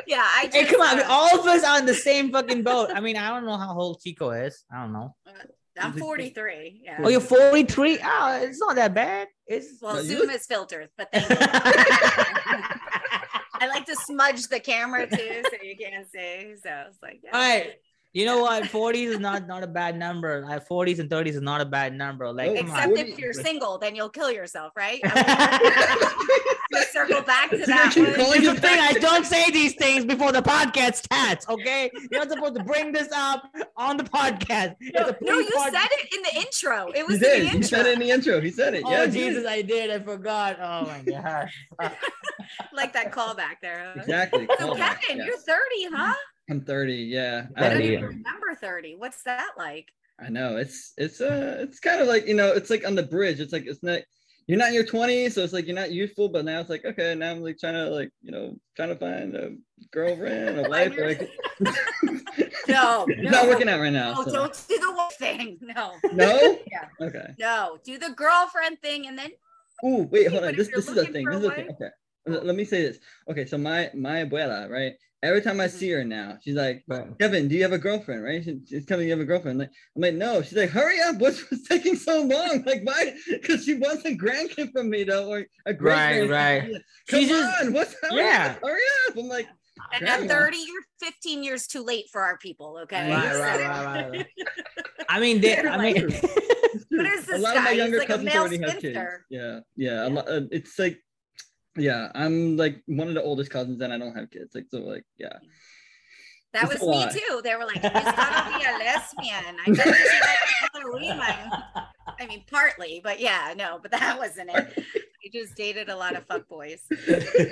Yeah. I just, Hey, come on. uh, All of us on the same fucking boat. I mean, I don't know how old Chico is. I don't know. I'm 43. Yeah. Oh, you're 43? Oh, it's not that bad. It's well, No, Zoom look- is filters, but thank you. I like to smudge the camera too, so you can't see. So it's like, yeah. All right. You know what? 40s is not not a bad number. Like 40s and 30s is not a bad number. Like, Except on. If you- you're single, then you'll kill yourself, right? Let's circle back to that you're one. calling Here's the thing, I don't say these things before the podcast starts, okay? You're not supposed to bring this up on the podcast. It's No, a no, you pre-pod- said it in the intro. It He was in did. the He intro. said it in the intro. He said it. Oh Yeah, he. Jesus, I did. I forgot. Oh my god. like that callback there. Huh? Exactly. So callback, Kevin, yeah. you're 30, huh? I'm 30. Yeah. I don't Thirty. even remember 30. What's that like? I know it's it's uh it's kind of like you know it's like on the bridge. It's like it's not you're not in your 20s, so it's like you're not youthful, but now it's like okay, now I'm like trying to like you know trying to find a girlfriend, a wife. you're- Like, No, it's no. not working out right now. No, so- don't do the wolf thing. No, No. Yeah. Okay. no. Do the girlfriend thing and then Oh wait, hold on. This this is the looking thing. This a is the thing. Okay. Let let me say this. Okay, so my my abuela, right? Every time I Mhm. see her now, she's like, Right. Kevin, do you have a girlfriend? Right? She- She's Kevin, you have a girlfriend? Like, I'm like, no. She's like, hurry up. What's, what's taking so long? Like, why? Because she wants a grandkid from me, though, or a great Right, right. Come She's just- on, what's hurry Yeah. up, hurry up. I'm like, and Grandma. at 30, you're 15 years too late for our people. Okay. Right, right, right, right, right. I mean, they, I mean, What is a this lot of my younger like cousins male already have kids. spinster. Yeah, yeah. A Yeah. uh, it's like, yeah, I'm like one of the oldest cousins, and I don't have kids. Like, so, like, yeah. That It's was me lot. too. They were like, "She's gonna be a lesbian." I bet she likes other women. I mean, partly, but yeah, no, but that wasn't it. I just dated a lot of fuckboys.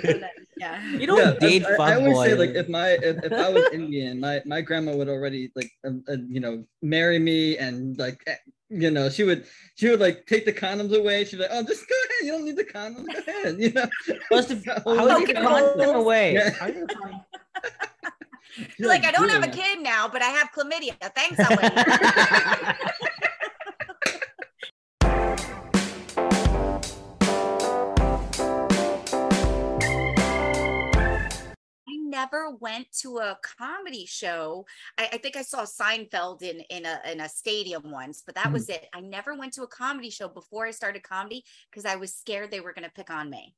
And then, yeah. you don't yeah, date I, I, fuck I always say like if my if, if I was Indian, my my grandma would already like uh, uh, you know marry me and like eh, you know she would she would like take the condoms away. She'd be like, oh, just go ahead. You don't need the condoms. Go ahead. You know. First of How how are you Okay, gonna them away? Yeah. How are you gonna find- like, I don't have a kid now, but I have chlamydia. Thanks, never went to a comedy show. I, I think I saw Seinfeld in in a in a stadium once, but that Mhm. was it. I never went to a comedy show before I started comedy because I was scared they were going to pick on me.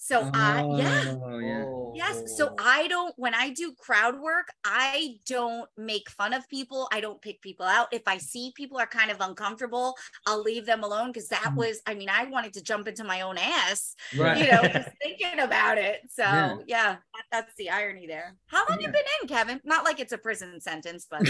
So I yeah. Oh, yeah. Yes. So I don't, when I do crowd work, I don't make fun of people. I don't pick people out. If I see people are kind of uncomfortable, I'll leave them alone because that Mhm. was, I mean, I wanted to jump into my own ass, Right. you know, just thinking about it. So Yeah. yeah, that- that's the irony there. How long you been in, Kevin? Not like it's a prison sentence, but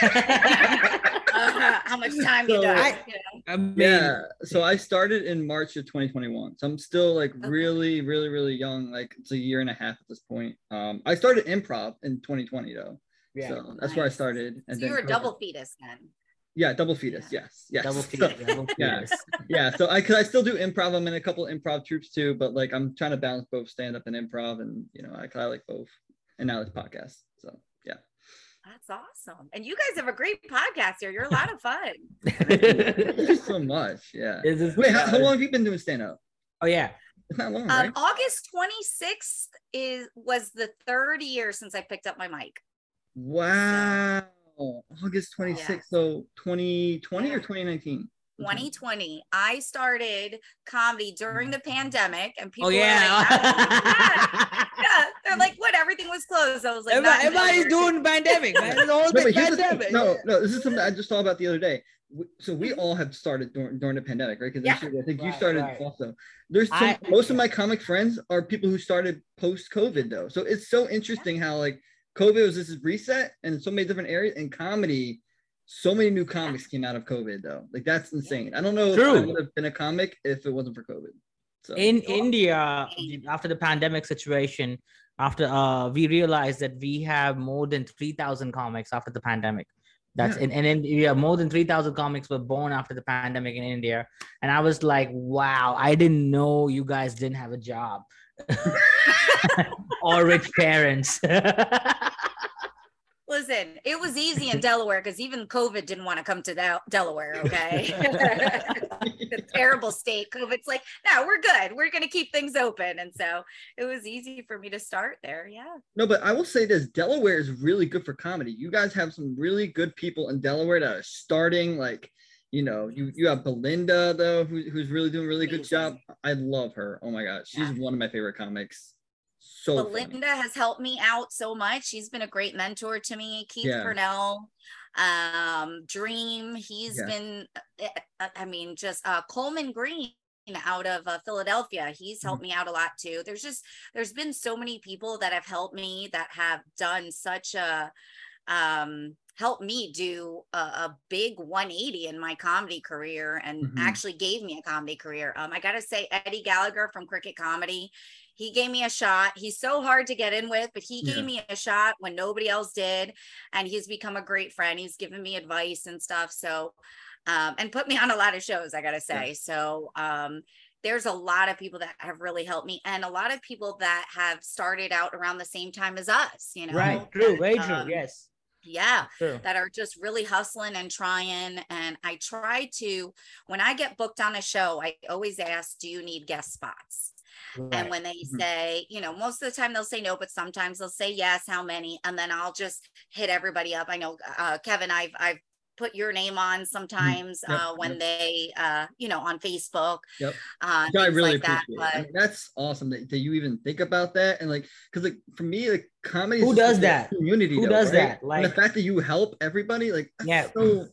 uh, how much time you So- done? I- you know? I mean, yeah so i started in march of 2021 so i'm still like Okay. really really really young like it's a year and a half at this point um i started improv in 2020 though yeah. so that's where i Nice. started So then you were a double fetus then. yeah double fetus yes yes Double So- feet, double yeah. yeah so i cause i still do improv i'm in a couple improv troops too but like i'm trying to balance both stand up and improv and you know i, I like both and now it's podcast so yeah That's awesome. And you guys have a great podcast here. You're a lot of fun. Thank you so much yeah Is wait how, how long have you been doing stand up Oh yeah. it's not long Um, right August 26th is was the third year since I picked up my mic. Wow. August 26th. Yeah. So 2020 or 2019? Mm-hmm. 2020. I started comedy during the mm-hmm. pandemic, and oh, people Oh were like, yeah. Yeah, they're like, what? Everything was closed. I was like, Everybody, everybody's doing pandemic, man. It's all No, been the pandemic. no, no, this is something I just thought about the other day. So we mm-hmm. all have started during, during the pandemic, right? Because Yeah. I think you started right. also. There's some, I- most of my comic friends are people who started post COVID though. So it's so interesting how like COVID was this reset in so many different areas and comedy. So many new comics came out of COVID though. Like that's insane. I don't know if I would have been a comic if it wasn't for COVID. So in Sure. India, after the pandemic situation, after uh, we realized that we have more than three thousand comics after the pandemic. That's Yeah. in, and in yeah, more than three thousand comics were born after the pandemic in India, and I was like, wow, I didn't know you guys didn't have a job or rich parents. Listen, it was easy in Delaware because even COVID didn't want to come to Del- Delaware. Okay. the terrible state. COVID's like, no, we're good. We're going to keep things open. And so it was easy for me to start there. Yeah. No, but I will say this: Delaware is really good for comedy. You guys have some really good people in Delaware that are starting. Like, you know, you you have Belinda though, who, who's really doing a really good job. I love her. Oh my god, she's Yeah. one of my favorite comics. So funny. Belinda has helped me out so much. She's been a great mentor to me. Keith Yeah. Purnell, um, Dream. He's Yeah. been, uh, I mean, just uh, Coleman Green out of uh, Philadelphia. Mm-hmm. He's helped me out a lot too. There's just, there's been so many people that have helped me that have done such a, um, helped me do a, a big 180 in my comedy career and Mhm. actually gave me a comedy career. Um, I got to say, Eddie Gallagher from Cricket Comedy, he gave me a shot. He's so hard to get in with, but he Yeah. gave me a shot when nobody else did. And he's become a great friend. He's given me advice and stuff. So, um, and put me on a lot of shows, I gotta say. So, um, there's a lot of people that have really helped me, and a lot of people that have started out around the same time as us, you know. Right. True. Very true. Um, yes. Yeah True. that are just really hustling and trying. And I try to, when I get booked on a show, I always ask, do you need guest spots? And when they Mhm. say, you know, most of the time they'll say no, but sometimes they'll say yes, how many? And then I'll just hit everybody up. I know, uh, Kevin, I've, I've put your name on sometimes Yep, uh, when yep. they, uh, you know, on Facebook. Yep. Uh, I really like that. appreciate. I mean, that's awesome that, that you even think about that. And like, because like for me, like comedy. who does that? Community. Who though, does right? that? and Like- the fact that you help everybody, like, Yeah. So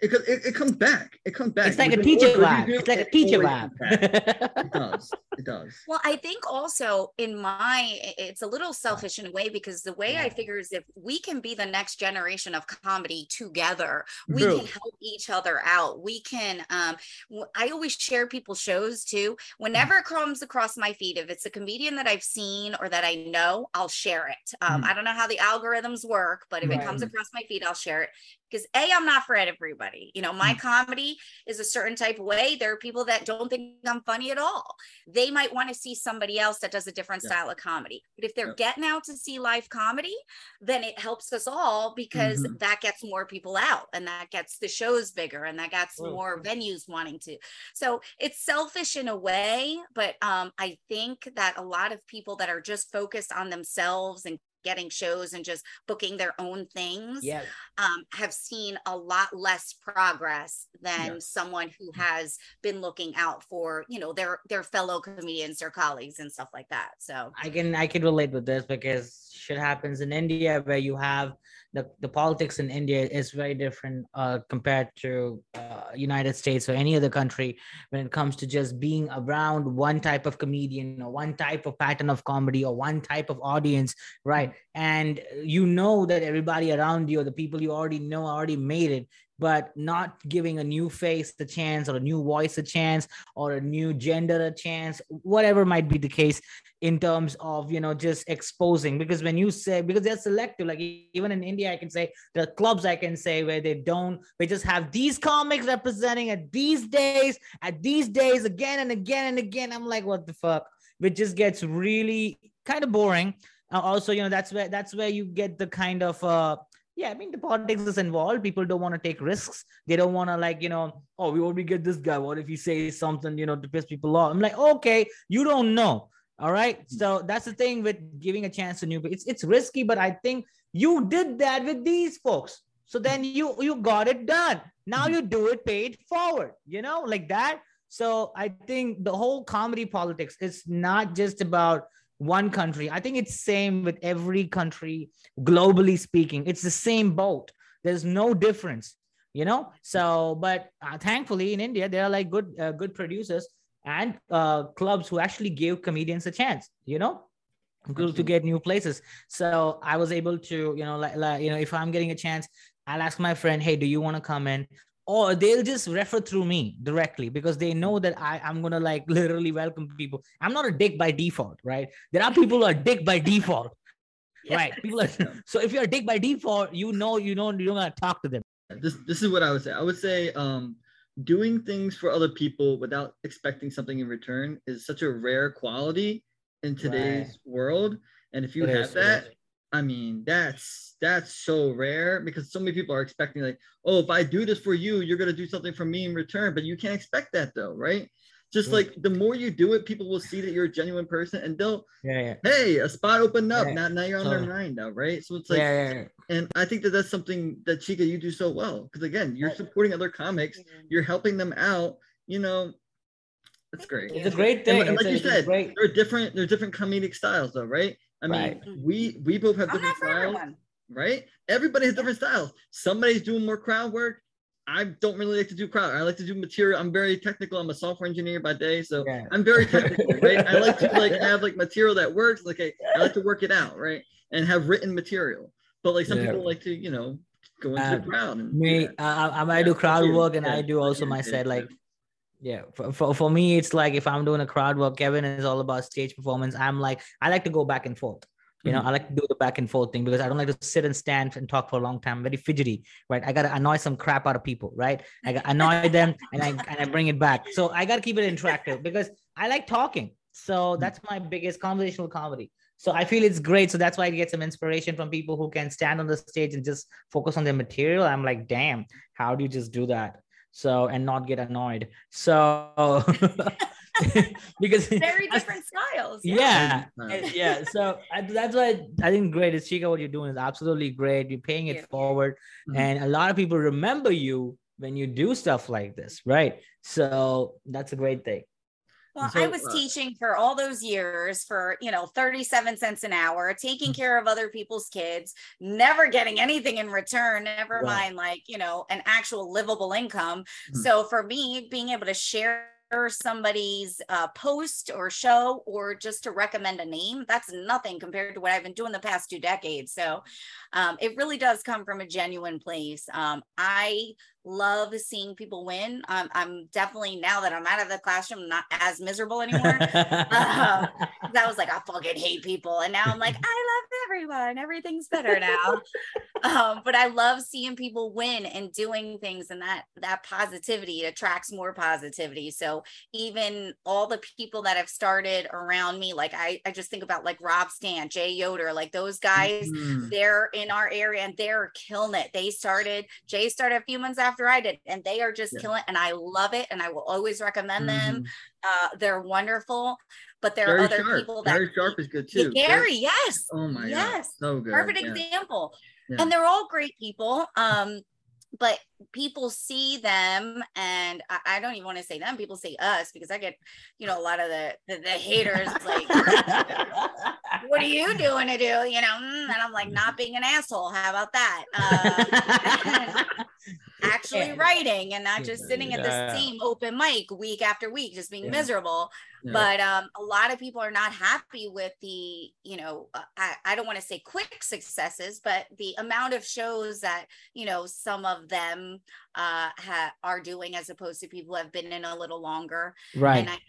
it, it, it comes back. It comes back. It's like a With teacher what you vibe. do, It's like a it teacher always vibe. comes back. It does. It does. Well, I think also in my, it's a little selfish in a way because the way I figure is if we can be the next generation of comedy together, we True. can help each other out. We can, um, w- I always share people's shows too. Whenever it comes across my feed, if it's a comedian that I've seen or that I know, I'll share it. Um, Mhm. I don't know how the algorithms work, but if it comes across my feed, I'll share it because A, I'm not for everybody. You know, my comedy is a certain type of way. There are people that don't think I'm funny at all they might want to see somebody else that does a different Yeah. style of comedy. But if they're Yeah. getting out to see live comedy, then it helps us all because Mhm. that gets more people out and that gets the shows bigger and that gets Well, more venues wanting to. So it's selfish in a way, but um, I think that a lot of people that are just focused on themselves and getting shows and just booking their own things yeah. um, have seen a lot less progress than Yeah. someone who has been looking out for you know their their fellow comedians their colleagues and stuff like that so I can I can relate with this because shit happens in India where you have the, the politics in India is very different uh, compared to uh, United States or any other country when it comes to just being around one type of comedian or one type of pattern of comedy or one type of audience, right? And you know that everybody around you or the people you already know already made it, but not giving a new face a chance or a new voice a chance or a new gender a chance, whatever might be the case in terms of you know just exposing because when you say because they're selective like even in india i can say the clubs i can say where they don't they just have these comics representing at these days at these days again and again and again i'm like what the fuck which just gets really kind of boring uh, also you know that's where that's where you get the kind of uh yeah, I mean the politics is involved. People don't want to take risks. They don't want to like, you know, oh, we already get this guy. What if he says something, you know, to piss people off? I'm like, okay, you don't know. All right. So that's the thing with giving a chance to new people. It's it's risky, but I think you did that with these folks. So then you you got it done. Now you do it paid forward, you know, like that. So I think the whole comedy politics is not just about one country. I think it's same with every country globally speaking. It's the same boat. There's no difference, you know. So, but uh, thankfully in India there are like good uh, good producers and uh, clubs who actually give comedians a chance, you know, to- to get new places. So I was able to, you know, like, like you know, if I'm getting a chance, I'll ask my friend, hey, do you want to come in? Or they'll just refer through me directly because they know that I, I'm gonna like literally welcome people. I'm not a dick by default, right? There are people who are dick by default, right? People are so if you're a dick by default, you know you know you don't to talk to them. this this is what I would say. I would say um doing things for other people without expecting something in return is such a rare quality in today's Right. world. And if you It have is, that. I mean, that's that's so rare because so many people are expecting like, oh, if I do this for you, you're gonna do something for me in return. But you can't expect that though, right? Just like the more you do it, people will see that you're a genuine person and they'll, Yeah, yeah, hey, a spot opened up. Yeah, Now, now you're on their mind now, right? So it's like yeah, yeah, yeah. and I think that that's something that Chica you do so well because again you're supporting other comics, you're helping them out. You know, that's great. It's a great thing. li- and like a- you said, great. there are different there are different comedic styles though, right? I mean, Right. we we both have I'm different styles, everyone. right? Everybody has different styles. Somebody's doing more crowd work. I don't really like to do crowd. I like to do material. I'm very technical. I'm a software engineer by day, so Yeah. I'm very technical, right? I like to like have like material that works. Like I, I like to work it out, right? And have written material. But like some Yeah. people like to, you know, go into Uh, the crowd and Me, uh, I, I Yeah, do crowd work and Yeah, I do also yeah, my set yeah. like Yeah, for, for, for me, it's like if I'm doing a crowd work, Kevin is all about stage performance. I'm like, I like to go back and forth. You know, Mhm. I like to do the back and forth thing because I don't like to sit and stand and talk for a long time. I'm very fidgety, right? I gotta annoy some crap out of people, right? I gotta annoy them and I and I bring it back. So I gotta keep it interactive because I like talking. So that's my biggest conversational comedy. So I feel it's great. So that's why I get some inspiration from people who can stand on the stage and just focus on their material. I'm like, damn, how do you just do that? So and not get annoyed. So because Very that's- different styles. yeah and yeah so I, that's why i think great is chica what you're doing is absolutely great you're paying it Yeah. forward Mhm. and a lot of people remember you when you do stuff like this right so that's a great thing Well, So, I was uh, teaching for all those years for, you know, 37 cents an hour, taking Mm. care of other people's kids, never getting anything in return, never Right. mind like, you know, an actual livable income. Mhm. So for me, being able to share somebody's uh, post or show or just to recommend a name, that's nothing compared to what I've been doing the past two decades. So um, it really does come from a genuine place. Um, I love seeing people win. Um, I'm definitely now that I'm out of the classroom, not as miserable anymore. 'Cause I was like, I fucking hate people, and now I'm like, I love everyone. Everything's better now. um, but I love seeing people win and doing things, and that that positivity attracts more positivity. So even all the people that have started around me, like I, I just think about like Rob Stan, Jay Yoder, like those guys Mhm. they're in our area and they're killing it. They started, Jay started a few months after I did, and they are just Yeah. killing. And I love it. And I will always recommend them. Mhm. Uh, they're wonderful, but there Gary are other Sharp. people that Gary Sharp is good too. Gary, yes. Oh my god. yes. So good. Perfect yeah. example. Yeah. And they're all great people. Um, but people see them and I, I don't even want to say them, people say us because I get, you know, a lot of the the, the haters like what are you doing to do? You know, mm, and I'm like, not being an asshole. How about that? Uh, actually writing and not just sitting at the same open mic week after week, just being Yeah. miserable. Yeah. But um, a lot of people are not happy with the, you know, uh, I, I don't want to say quick successes, but the amount of shows that, you know, some of them uh, ha- are doing as opposed to people who have been in a little longer right and I think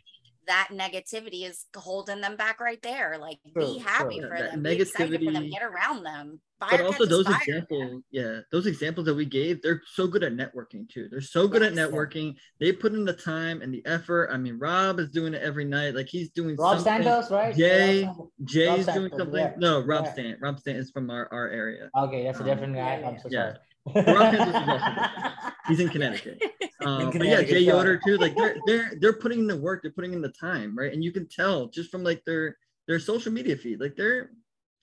that negativity is holding them back right there. Like, True, be happy true. for That them, be excited for them, get around them. but also those fire. examples, yeah, those examples that we gave, they're so good at networking too. They're so good at networking. They put in the time and the effort. I mean, Rob is doing it every night. Like he's doing rob something. santos right Jay- Rob Santos. Jay's Rob doing Santos, something. yeah. No, Rob Yeah. Stant. Rob Stant is from our, our area. okay that's a Um, different guy yeah, i'm so yeah. sorry Is He's in Connecticut. Um, but yeah, Connecticut, Jay. Yoder too. Like they're they're they're putting in the work. They're putting in the time, right? And you can tell just from like their their social media feed, like they're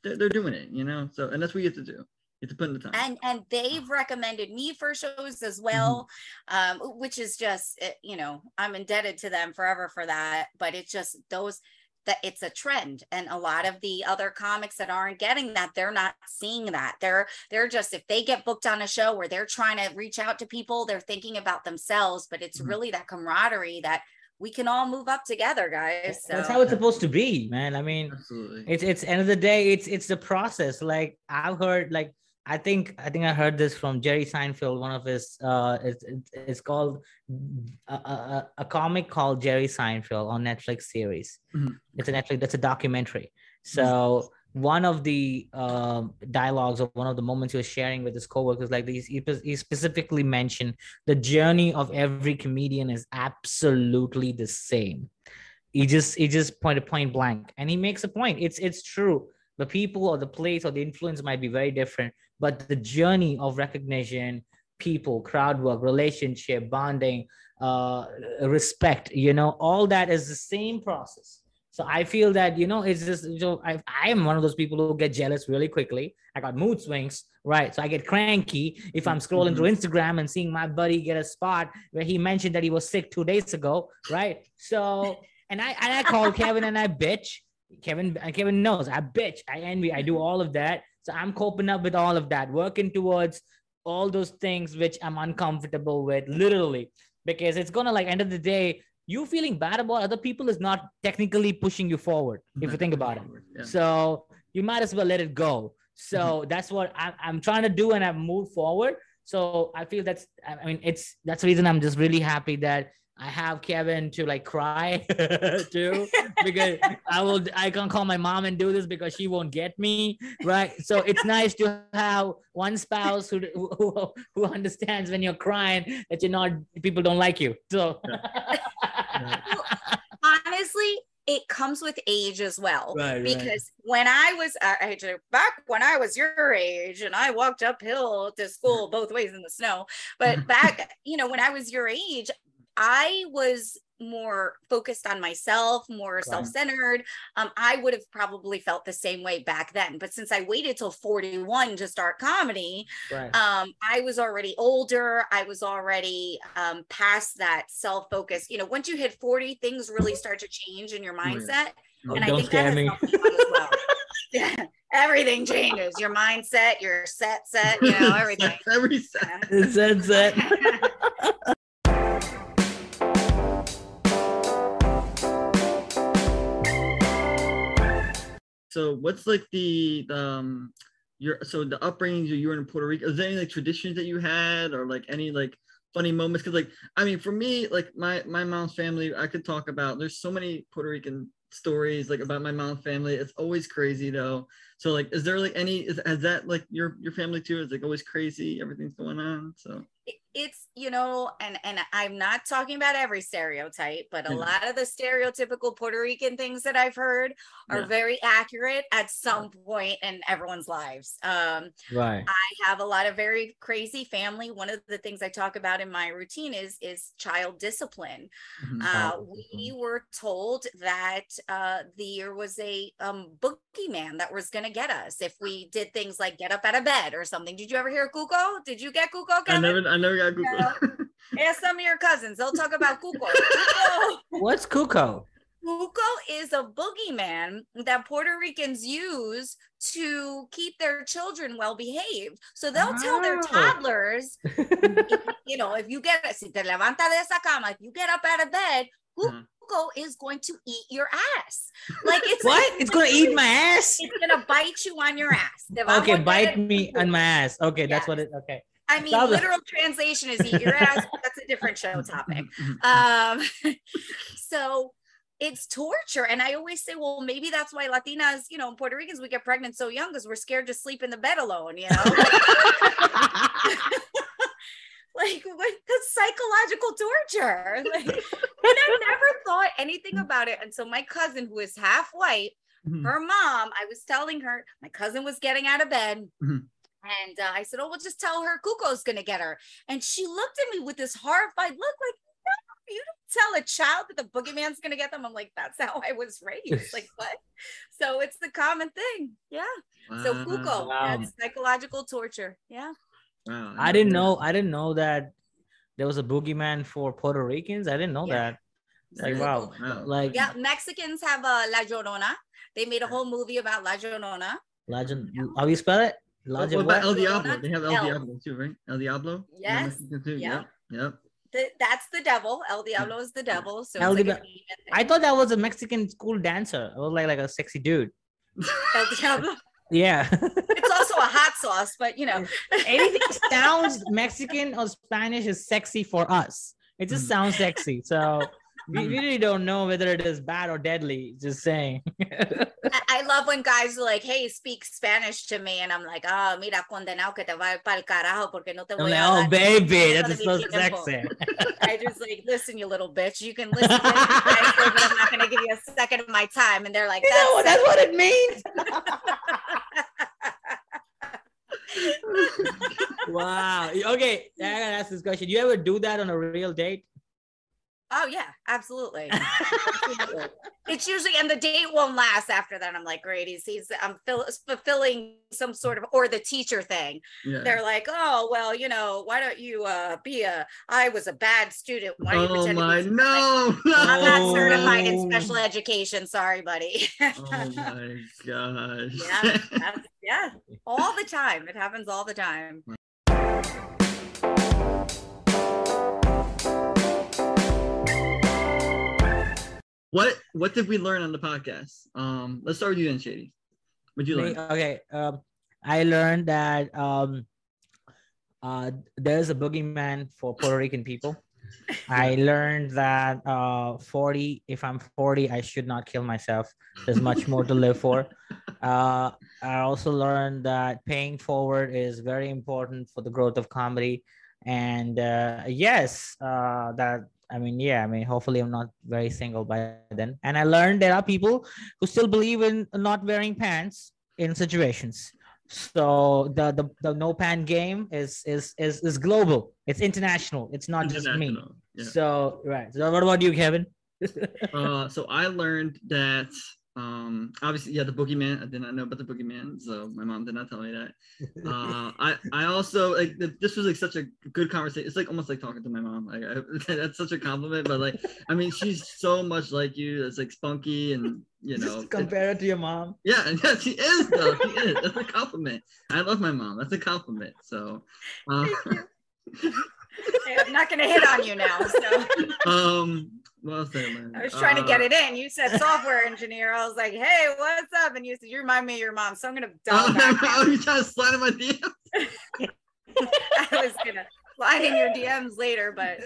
they're, they're doing it, you know. So and that's what you have to do. You have to put in the time. and and they've recommended me for shows as well um which is just eh, you know i'm indebted to them forever for that but it's just those that it's a trend and a lot of the other comics that aren't getting that they're not seeing that they're they're just if they get booked on a show where they're trying to reach out to people they're thinking about themselves but it's Mhm. really that camaraderie that we can all move up together guys so that's how it's supposed to be man i mean Absolutely. it's it's end of the day it's it's the process like i've heard like i think i think i heard this from jerry seinfeld one of his uh it's it's, called a, a, a comic called jerry seinfeld on netflix series. Mhm. it's a netflix that's a documentary. So one of the um, dialogues or one of the moments he was sharing with his coworkers like these he, he specifically mentioned the journey of every comedian is absolutely the same. He just he just pointed point blank. And he makes a point. It's it's true. The people or the place or the influence might be very different but the journey of recognition people crowd work relationship bonding uh respect you know all that is the same process so i feel that you know it's just you know i i am one of those people who get jealous really quickly i got mood swings right so i get cranky if i'm scrolling through instagram and seeing my buddy get a spot where he mentioned that he was sick two days ago right so and I and I call Kevin and I bitch. Kevin Kevin knows I bitch. I envy. I do all of that. So I'm coping up with all of that, working towards all those things which I'm uncomfortable with, literally, because it's gonna like end of the day. You feeling bad about other people is not technically pushing you forward, if you mm-hmm. think about it. Yeah. So you might as well let it go. So mm-hmm. that's what I'm, I'm trying to do, and I've moved forward. So I feel that's I mean it's that's the reason I'm just really happy that I have Kevin to like cry too because I will I can't call my mom and do this because she won't get me right. So it's nice to have one spouse who who, who understands when you're crying that you're not people don't like you. So honestly, it comes with age as well. Right, right. because when I was uh, back when I was your age and I walked uphill to school both ways in the snow, but back, you know, when I was your age, I was more focused on myself, more Right. self-centered. Um, I would have probably felt the same way back then. But since I waited till 41 to start comedy, right. um, I was already older. I was already um, past that self focus. You know, once you hit 40, things really start to change in your mindset. Oh, and I think that scare has me. helped me out as well. yeah, everything changes. Your mindset, your set, set, you know, everything. Every set. Set it. So what's like the the, um your so the upbringing you were in Puerto Rico? Is there any like traditions that you had or like any like funny moments? Because like I mean for me like my my mom's family I could talk about. There's so many Puerto Rican stories like about my mom's family. It's always crazy though. So like is there like any is has that like your your family too? Is like always crazy? Everything's going on. So it's you know and and i'm not talking about every stereotype but a Yeah. lot of the stereotypical puerto rican things that i've heard are Yeah. very accurate at some point in everyone's lives um right. I have a lot of very crazy family. One of the things I talk about in my routine is is child discipline. mhm. Uh, we were told that uh, there was a um, boogeyman that was going to get us if we did things like get up out of bed or something. Did you ever hear Cuco? Did you get Cuco? I never I never got Cuco. Ask some of your cousins. They'll talk about Cuco. Cuco. What's Cuco? Cuco is a boogeyman that Puerto Ricans use to keep their children well behaved. So they'll tell their Oh. toddlers, you know, if you get si te levanta de esa cama, if you get up out of bed. Cuco mm-hmm. is going to eat your ass. Like it's What? It's gonna eat my ass? It's gonna bite you on your ass. Te va a Okay, bite me on my ass. Okay, that's what it. Okay. I mean, literal translation is eat your ass. but That's a different show topic. Mhm. Um, so it's torture. And I always say, well, maybe that's why Latinas, you know, Puerto Ricans, we get pregnant so young because we're scared to sleep in the bed alone, you know? like what the psychological torture. Like, and I never thought anything about it until my cousin, who is half white, Mhm. her mom, I was telling her my cousin was getting out of bed. Mhm. And uh, I said, Oh, we'll just tell her Cuco's going to get her. And she looked at me with this horrified look like, No, you don't tell a child that the boogeyman's going to get them. I'm like, That's how I was raised. like, what? So it's the common thing. Yeah. So Kuko, Wow. that's psychological torture. Yeah. Wow. I didn't know. I didn't know that there was a boogeyman for Puerto Ricans. I didn't know Yeah. that. Like wow. Wow. Like Yeah. Mexicans have a La Llorona. They made a whole movie about La Llorona. legend. How do you spell it? What about? El Diablo? They have El El. Diablo too, right? El Diablo. Yeah, Yes. Too. Yeah. Yep. Yep. The, that's the devil. El Diablo is the devil. So El like a Diablo. I thought that was a Mexican school dancer. It was like like a sexy dude. El Diablo. Yeah. It's also a hot sauce, but you know, Anything sounds Mexican or Spanish is sexy for us. It just Mhm. sounds sexy. So we Mhm. really don't know whether it is bad or deadly. Just saying. I, love when guys are like, "Hey, speak Spanish to me," and I'm like, "Ah, mira, condenado que te va para el carajo porque no te voy like, a oh baby, that is that de is mi so tiempo." sexy. I just like, listen, you little bitch. You can listen, to me, I say, but I'm not gonna give you a second of my time. And they're like, You know, that's, that's what it means. wow. Okay, I gotta ask this question. You ever do that on a real date? Oh yeah, absolutely. Absolutely. It's usually, and the date won't last after that. I'm like, great, he's, he's I'm fill, fulfilling some sort of, or the teacher thing. Yeah. They're like, oh, well, you know, why don't you uh, be a, I was a bad student. Why do you Oh pretend to be my something?" no! I'm not Oh. certified in special education. Sorry, buddy. Oh my gosh. yeah, yeah, all the time. It happens all the time. What what did we learn on the podcast? Um, let's start with you then, Shady. What'd you learn? Okay. Um, I learned that um, uh, there's a boogeyman for Puerto Rican people. I learned that uh 40, if I'm 40, I should not kill myself. There's much more to live for. Uh I also learned that paying forward is very important for the growth of comedy. And uh yes, uh that I mean, yeah, I mean, hopefully I'm not very single by then. And I learned there are people who still believe in not wearing pants in situations. So the the, the no pan game is is is is global. It's international. It's not just me. Yeah. So right. So what about you, Kevin? uh, so I learned that um obviously yeah the boogeyman i did not know about the boogeyman so my mom did not tell me that uh i i also like this was like such a good conversation it's like almost like talking to my mom like I, that's such a compliment but like i mean she's so much like you it's like spunky and you know Just compare it to your mom. yeah and yeah she is though she is that's a compliment i love my mom that's a compliment so uh, Hey, I'm not gonna hit on you now. So um else did I was trying to get Uh, it in. You said software engineer. I was like, hey, what's up? And you said, you remind me of your mom. So I'm gonna dial Oh, back. oh, you trying to slide in my DM? I was gonna slide in your DMs later, but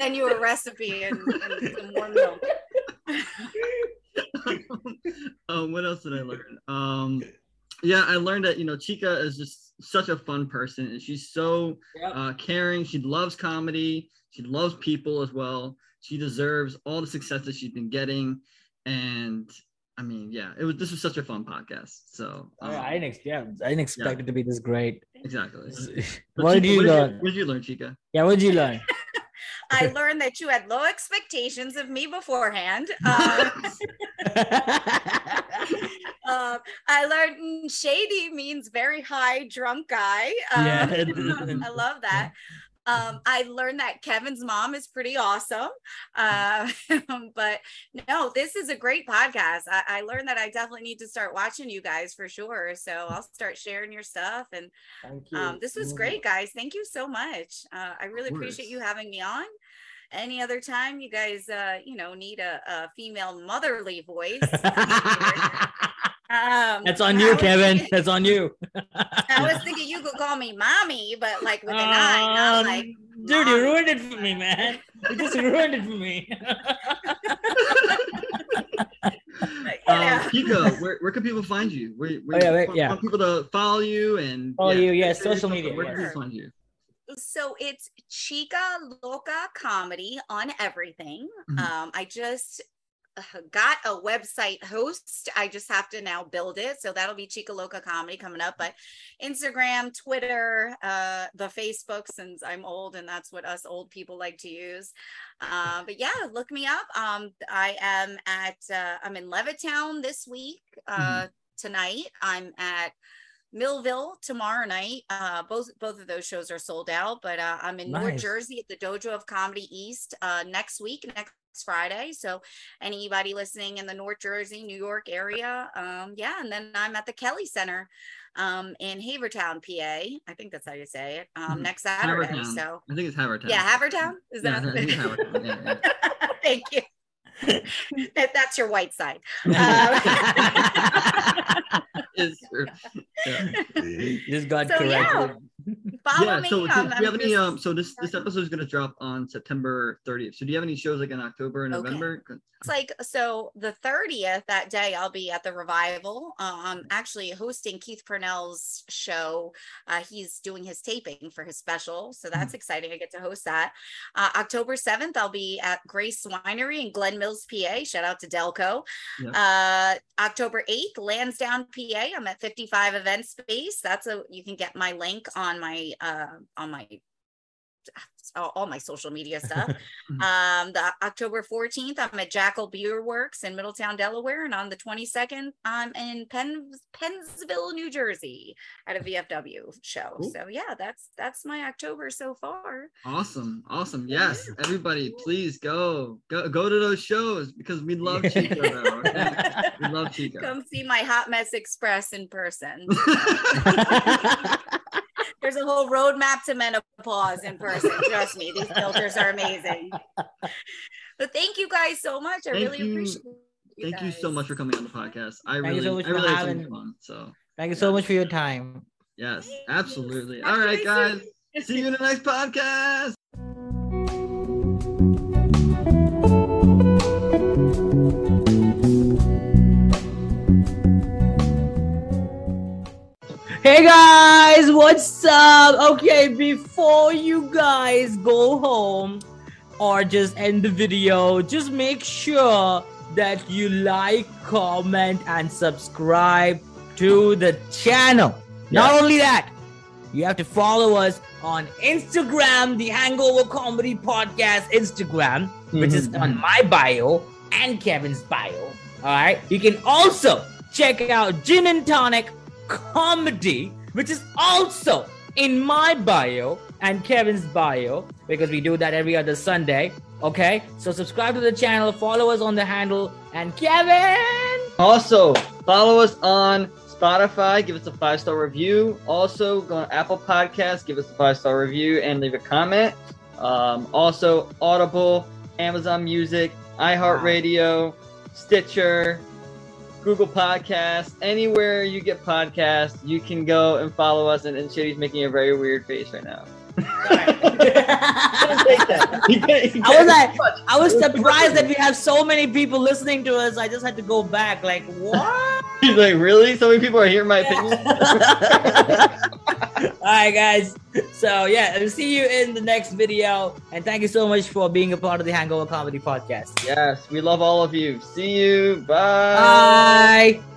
send you a recipe and, and some more milk. um, what else did I learn? Um, yeah, I learned that you know Chica is just such a fun person, and she's so uh, caring. She loves comedy. She loves people as well. She deserves all the success that she's been getting, and I mean, yeah, it was. This was such a fun podcast. So um, I didn't, ex- yeah, I didn't expect it to be this great. exactly. what did you what learn? What did you learn, Chica? Yeah, what did you learn? I learned that you had low expectations of me beforehand. Uh, uh, I learned shady means very high drunk guy. Um, Yeah. I love that. Um, I learned that Kevin's mom is pretty awesome. Uh, but no, this is a great podcast. I, I learned that I definitely need to start watching you guys for sure. So I'll start sharing your stuff. And Thank um, this was great, guys. Thank you so much. Uh, I really appreciate you having me on. Any other time you guys, uh, you know, need a, a female motherly voice. Um, That's on you, was Kevin. thinking- That's on you. I was thinking you could call me mommy, but like with an I, not Um, like Dude, you ruined it for me, man. You just ruined it for me. like. Um, Chica, where, where can people find you? Where, where Oh, yeah, wait, want- yeah. want people to follow you and Follow you, yeah, social media, Where can yeah. people find you? so it's Chica Loca Comedy on everything. Mhm. Um, I just got a website host. I just have to now build it. So that'll be Chica Loca Comedy coming up. But Instagram, Twitter, uh, the Facebook, since I'm old and that's what us old people like to use. Uh, but yeah, look me up. Um, I am at uh, I'm in Levittown this week. Uh, Tonight I'm at Millville tomorrow night. Uh, both both of those shows are sold out, but uh, I'm in Nice. Jersey at the Dojo of Comedy East uh, next week, next Friday. So anybody listening in the North Jersey, New York area, um, yeah. And then I'm at the Kelly Center um, in Havertown, PA. I think that's how you say it. Um, Mhm. next Saturday. Havertown. So I think it's Havertown. yeah, Havertown is Yeah, that? I think it's Havertown. Yeah, yeah. Thank you. That- that's your white side. It's true. Yeah. just got So, yeah. corrected. Follow yeah. me. So, do, um, do I'm you have any? Um. So this this episode is gonna drop on September 30th. So do you have any shows like in October and Okay. November? It's like so the 30th that day I'll be at the revival. Um actually hosting Keith Purnell's show. Uh he's doing his taping for his special. So that's exciting. I get to host that. Uh October 7th, I'll be at Grace Winery in Glen Mills, PA. Shout out to Delco. Uh October 8th, Lansdowne, PA. I'm at 55 event space. That's a you can get my link on my uh on my all my social media stuff. Mhm. um, the October 14th, I'm at Jackal Beer Works in Middletown, Delaware. And on the 22nd, I'm in Penn, Pennsville, New Jersey at a VFW show. Cool. So yeah, that's that's my October so far. Awesome, awesome. Yes, everybody, please go go go to those shows because we love Chico Though? We love Chico. Come see my Hot Mess Express in person. There's a whole roadmap to menopause in person. Trust me, these filters are amazing. But thank you guys so much. I Thank really you. appreciate you Thank you so much for coming on the podcast. I Thank really, so much I for really had so fun. So Thank you so much for your time. yes, absolutely. Talk All to right, you guys. See you in the next podcast. Hey guys, what's up? Okay, before you guys go home or just end the video, just make sure that you like, comment, and subscribe to the channel. Not only that, you have to follow us on Instagram, the Hangover Comedy Podcast Instagram, which is Mhm. on my bio and Kevin's bio. All right. You can also check out Gin and Tonic Comedy, which is also in my bio and Kevin's bio because we do that every other Sunday. Okay. So subscribe to the channel, follow us on the handle, and Kevin. Also, follow us on Spotify. Give us a five star review. Also, go on Apple Podcasts. Give us a five star review and leave a comment. Um, also, Audible, Amazon Music, iHeartRadio, Stitcher, Google Podcasts. Anywhere you get podcasts, you can go and follow us. And, and Shitty's making a very weird face right now. I was like, I was surprised that we have so many people listening to us. I just had to go back, like, what? He's like, really? So many people are hearing my opinion. All right, guys. So yeah, I'll see you in the next video, and thank you so much for being a part of the Hangover Comedy Podcast. yes, we love all of you. See you. Bye. Bye.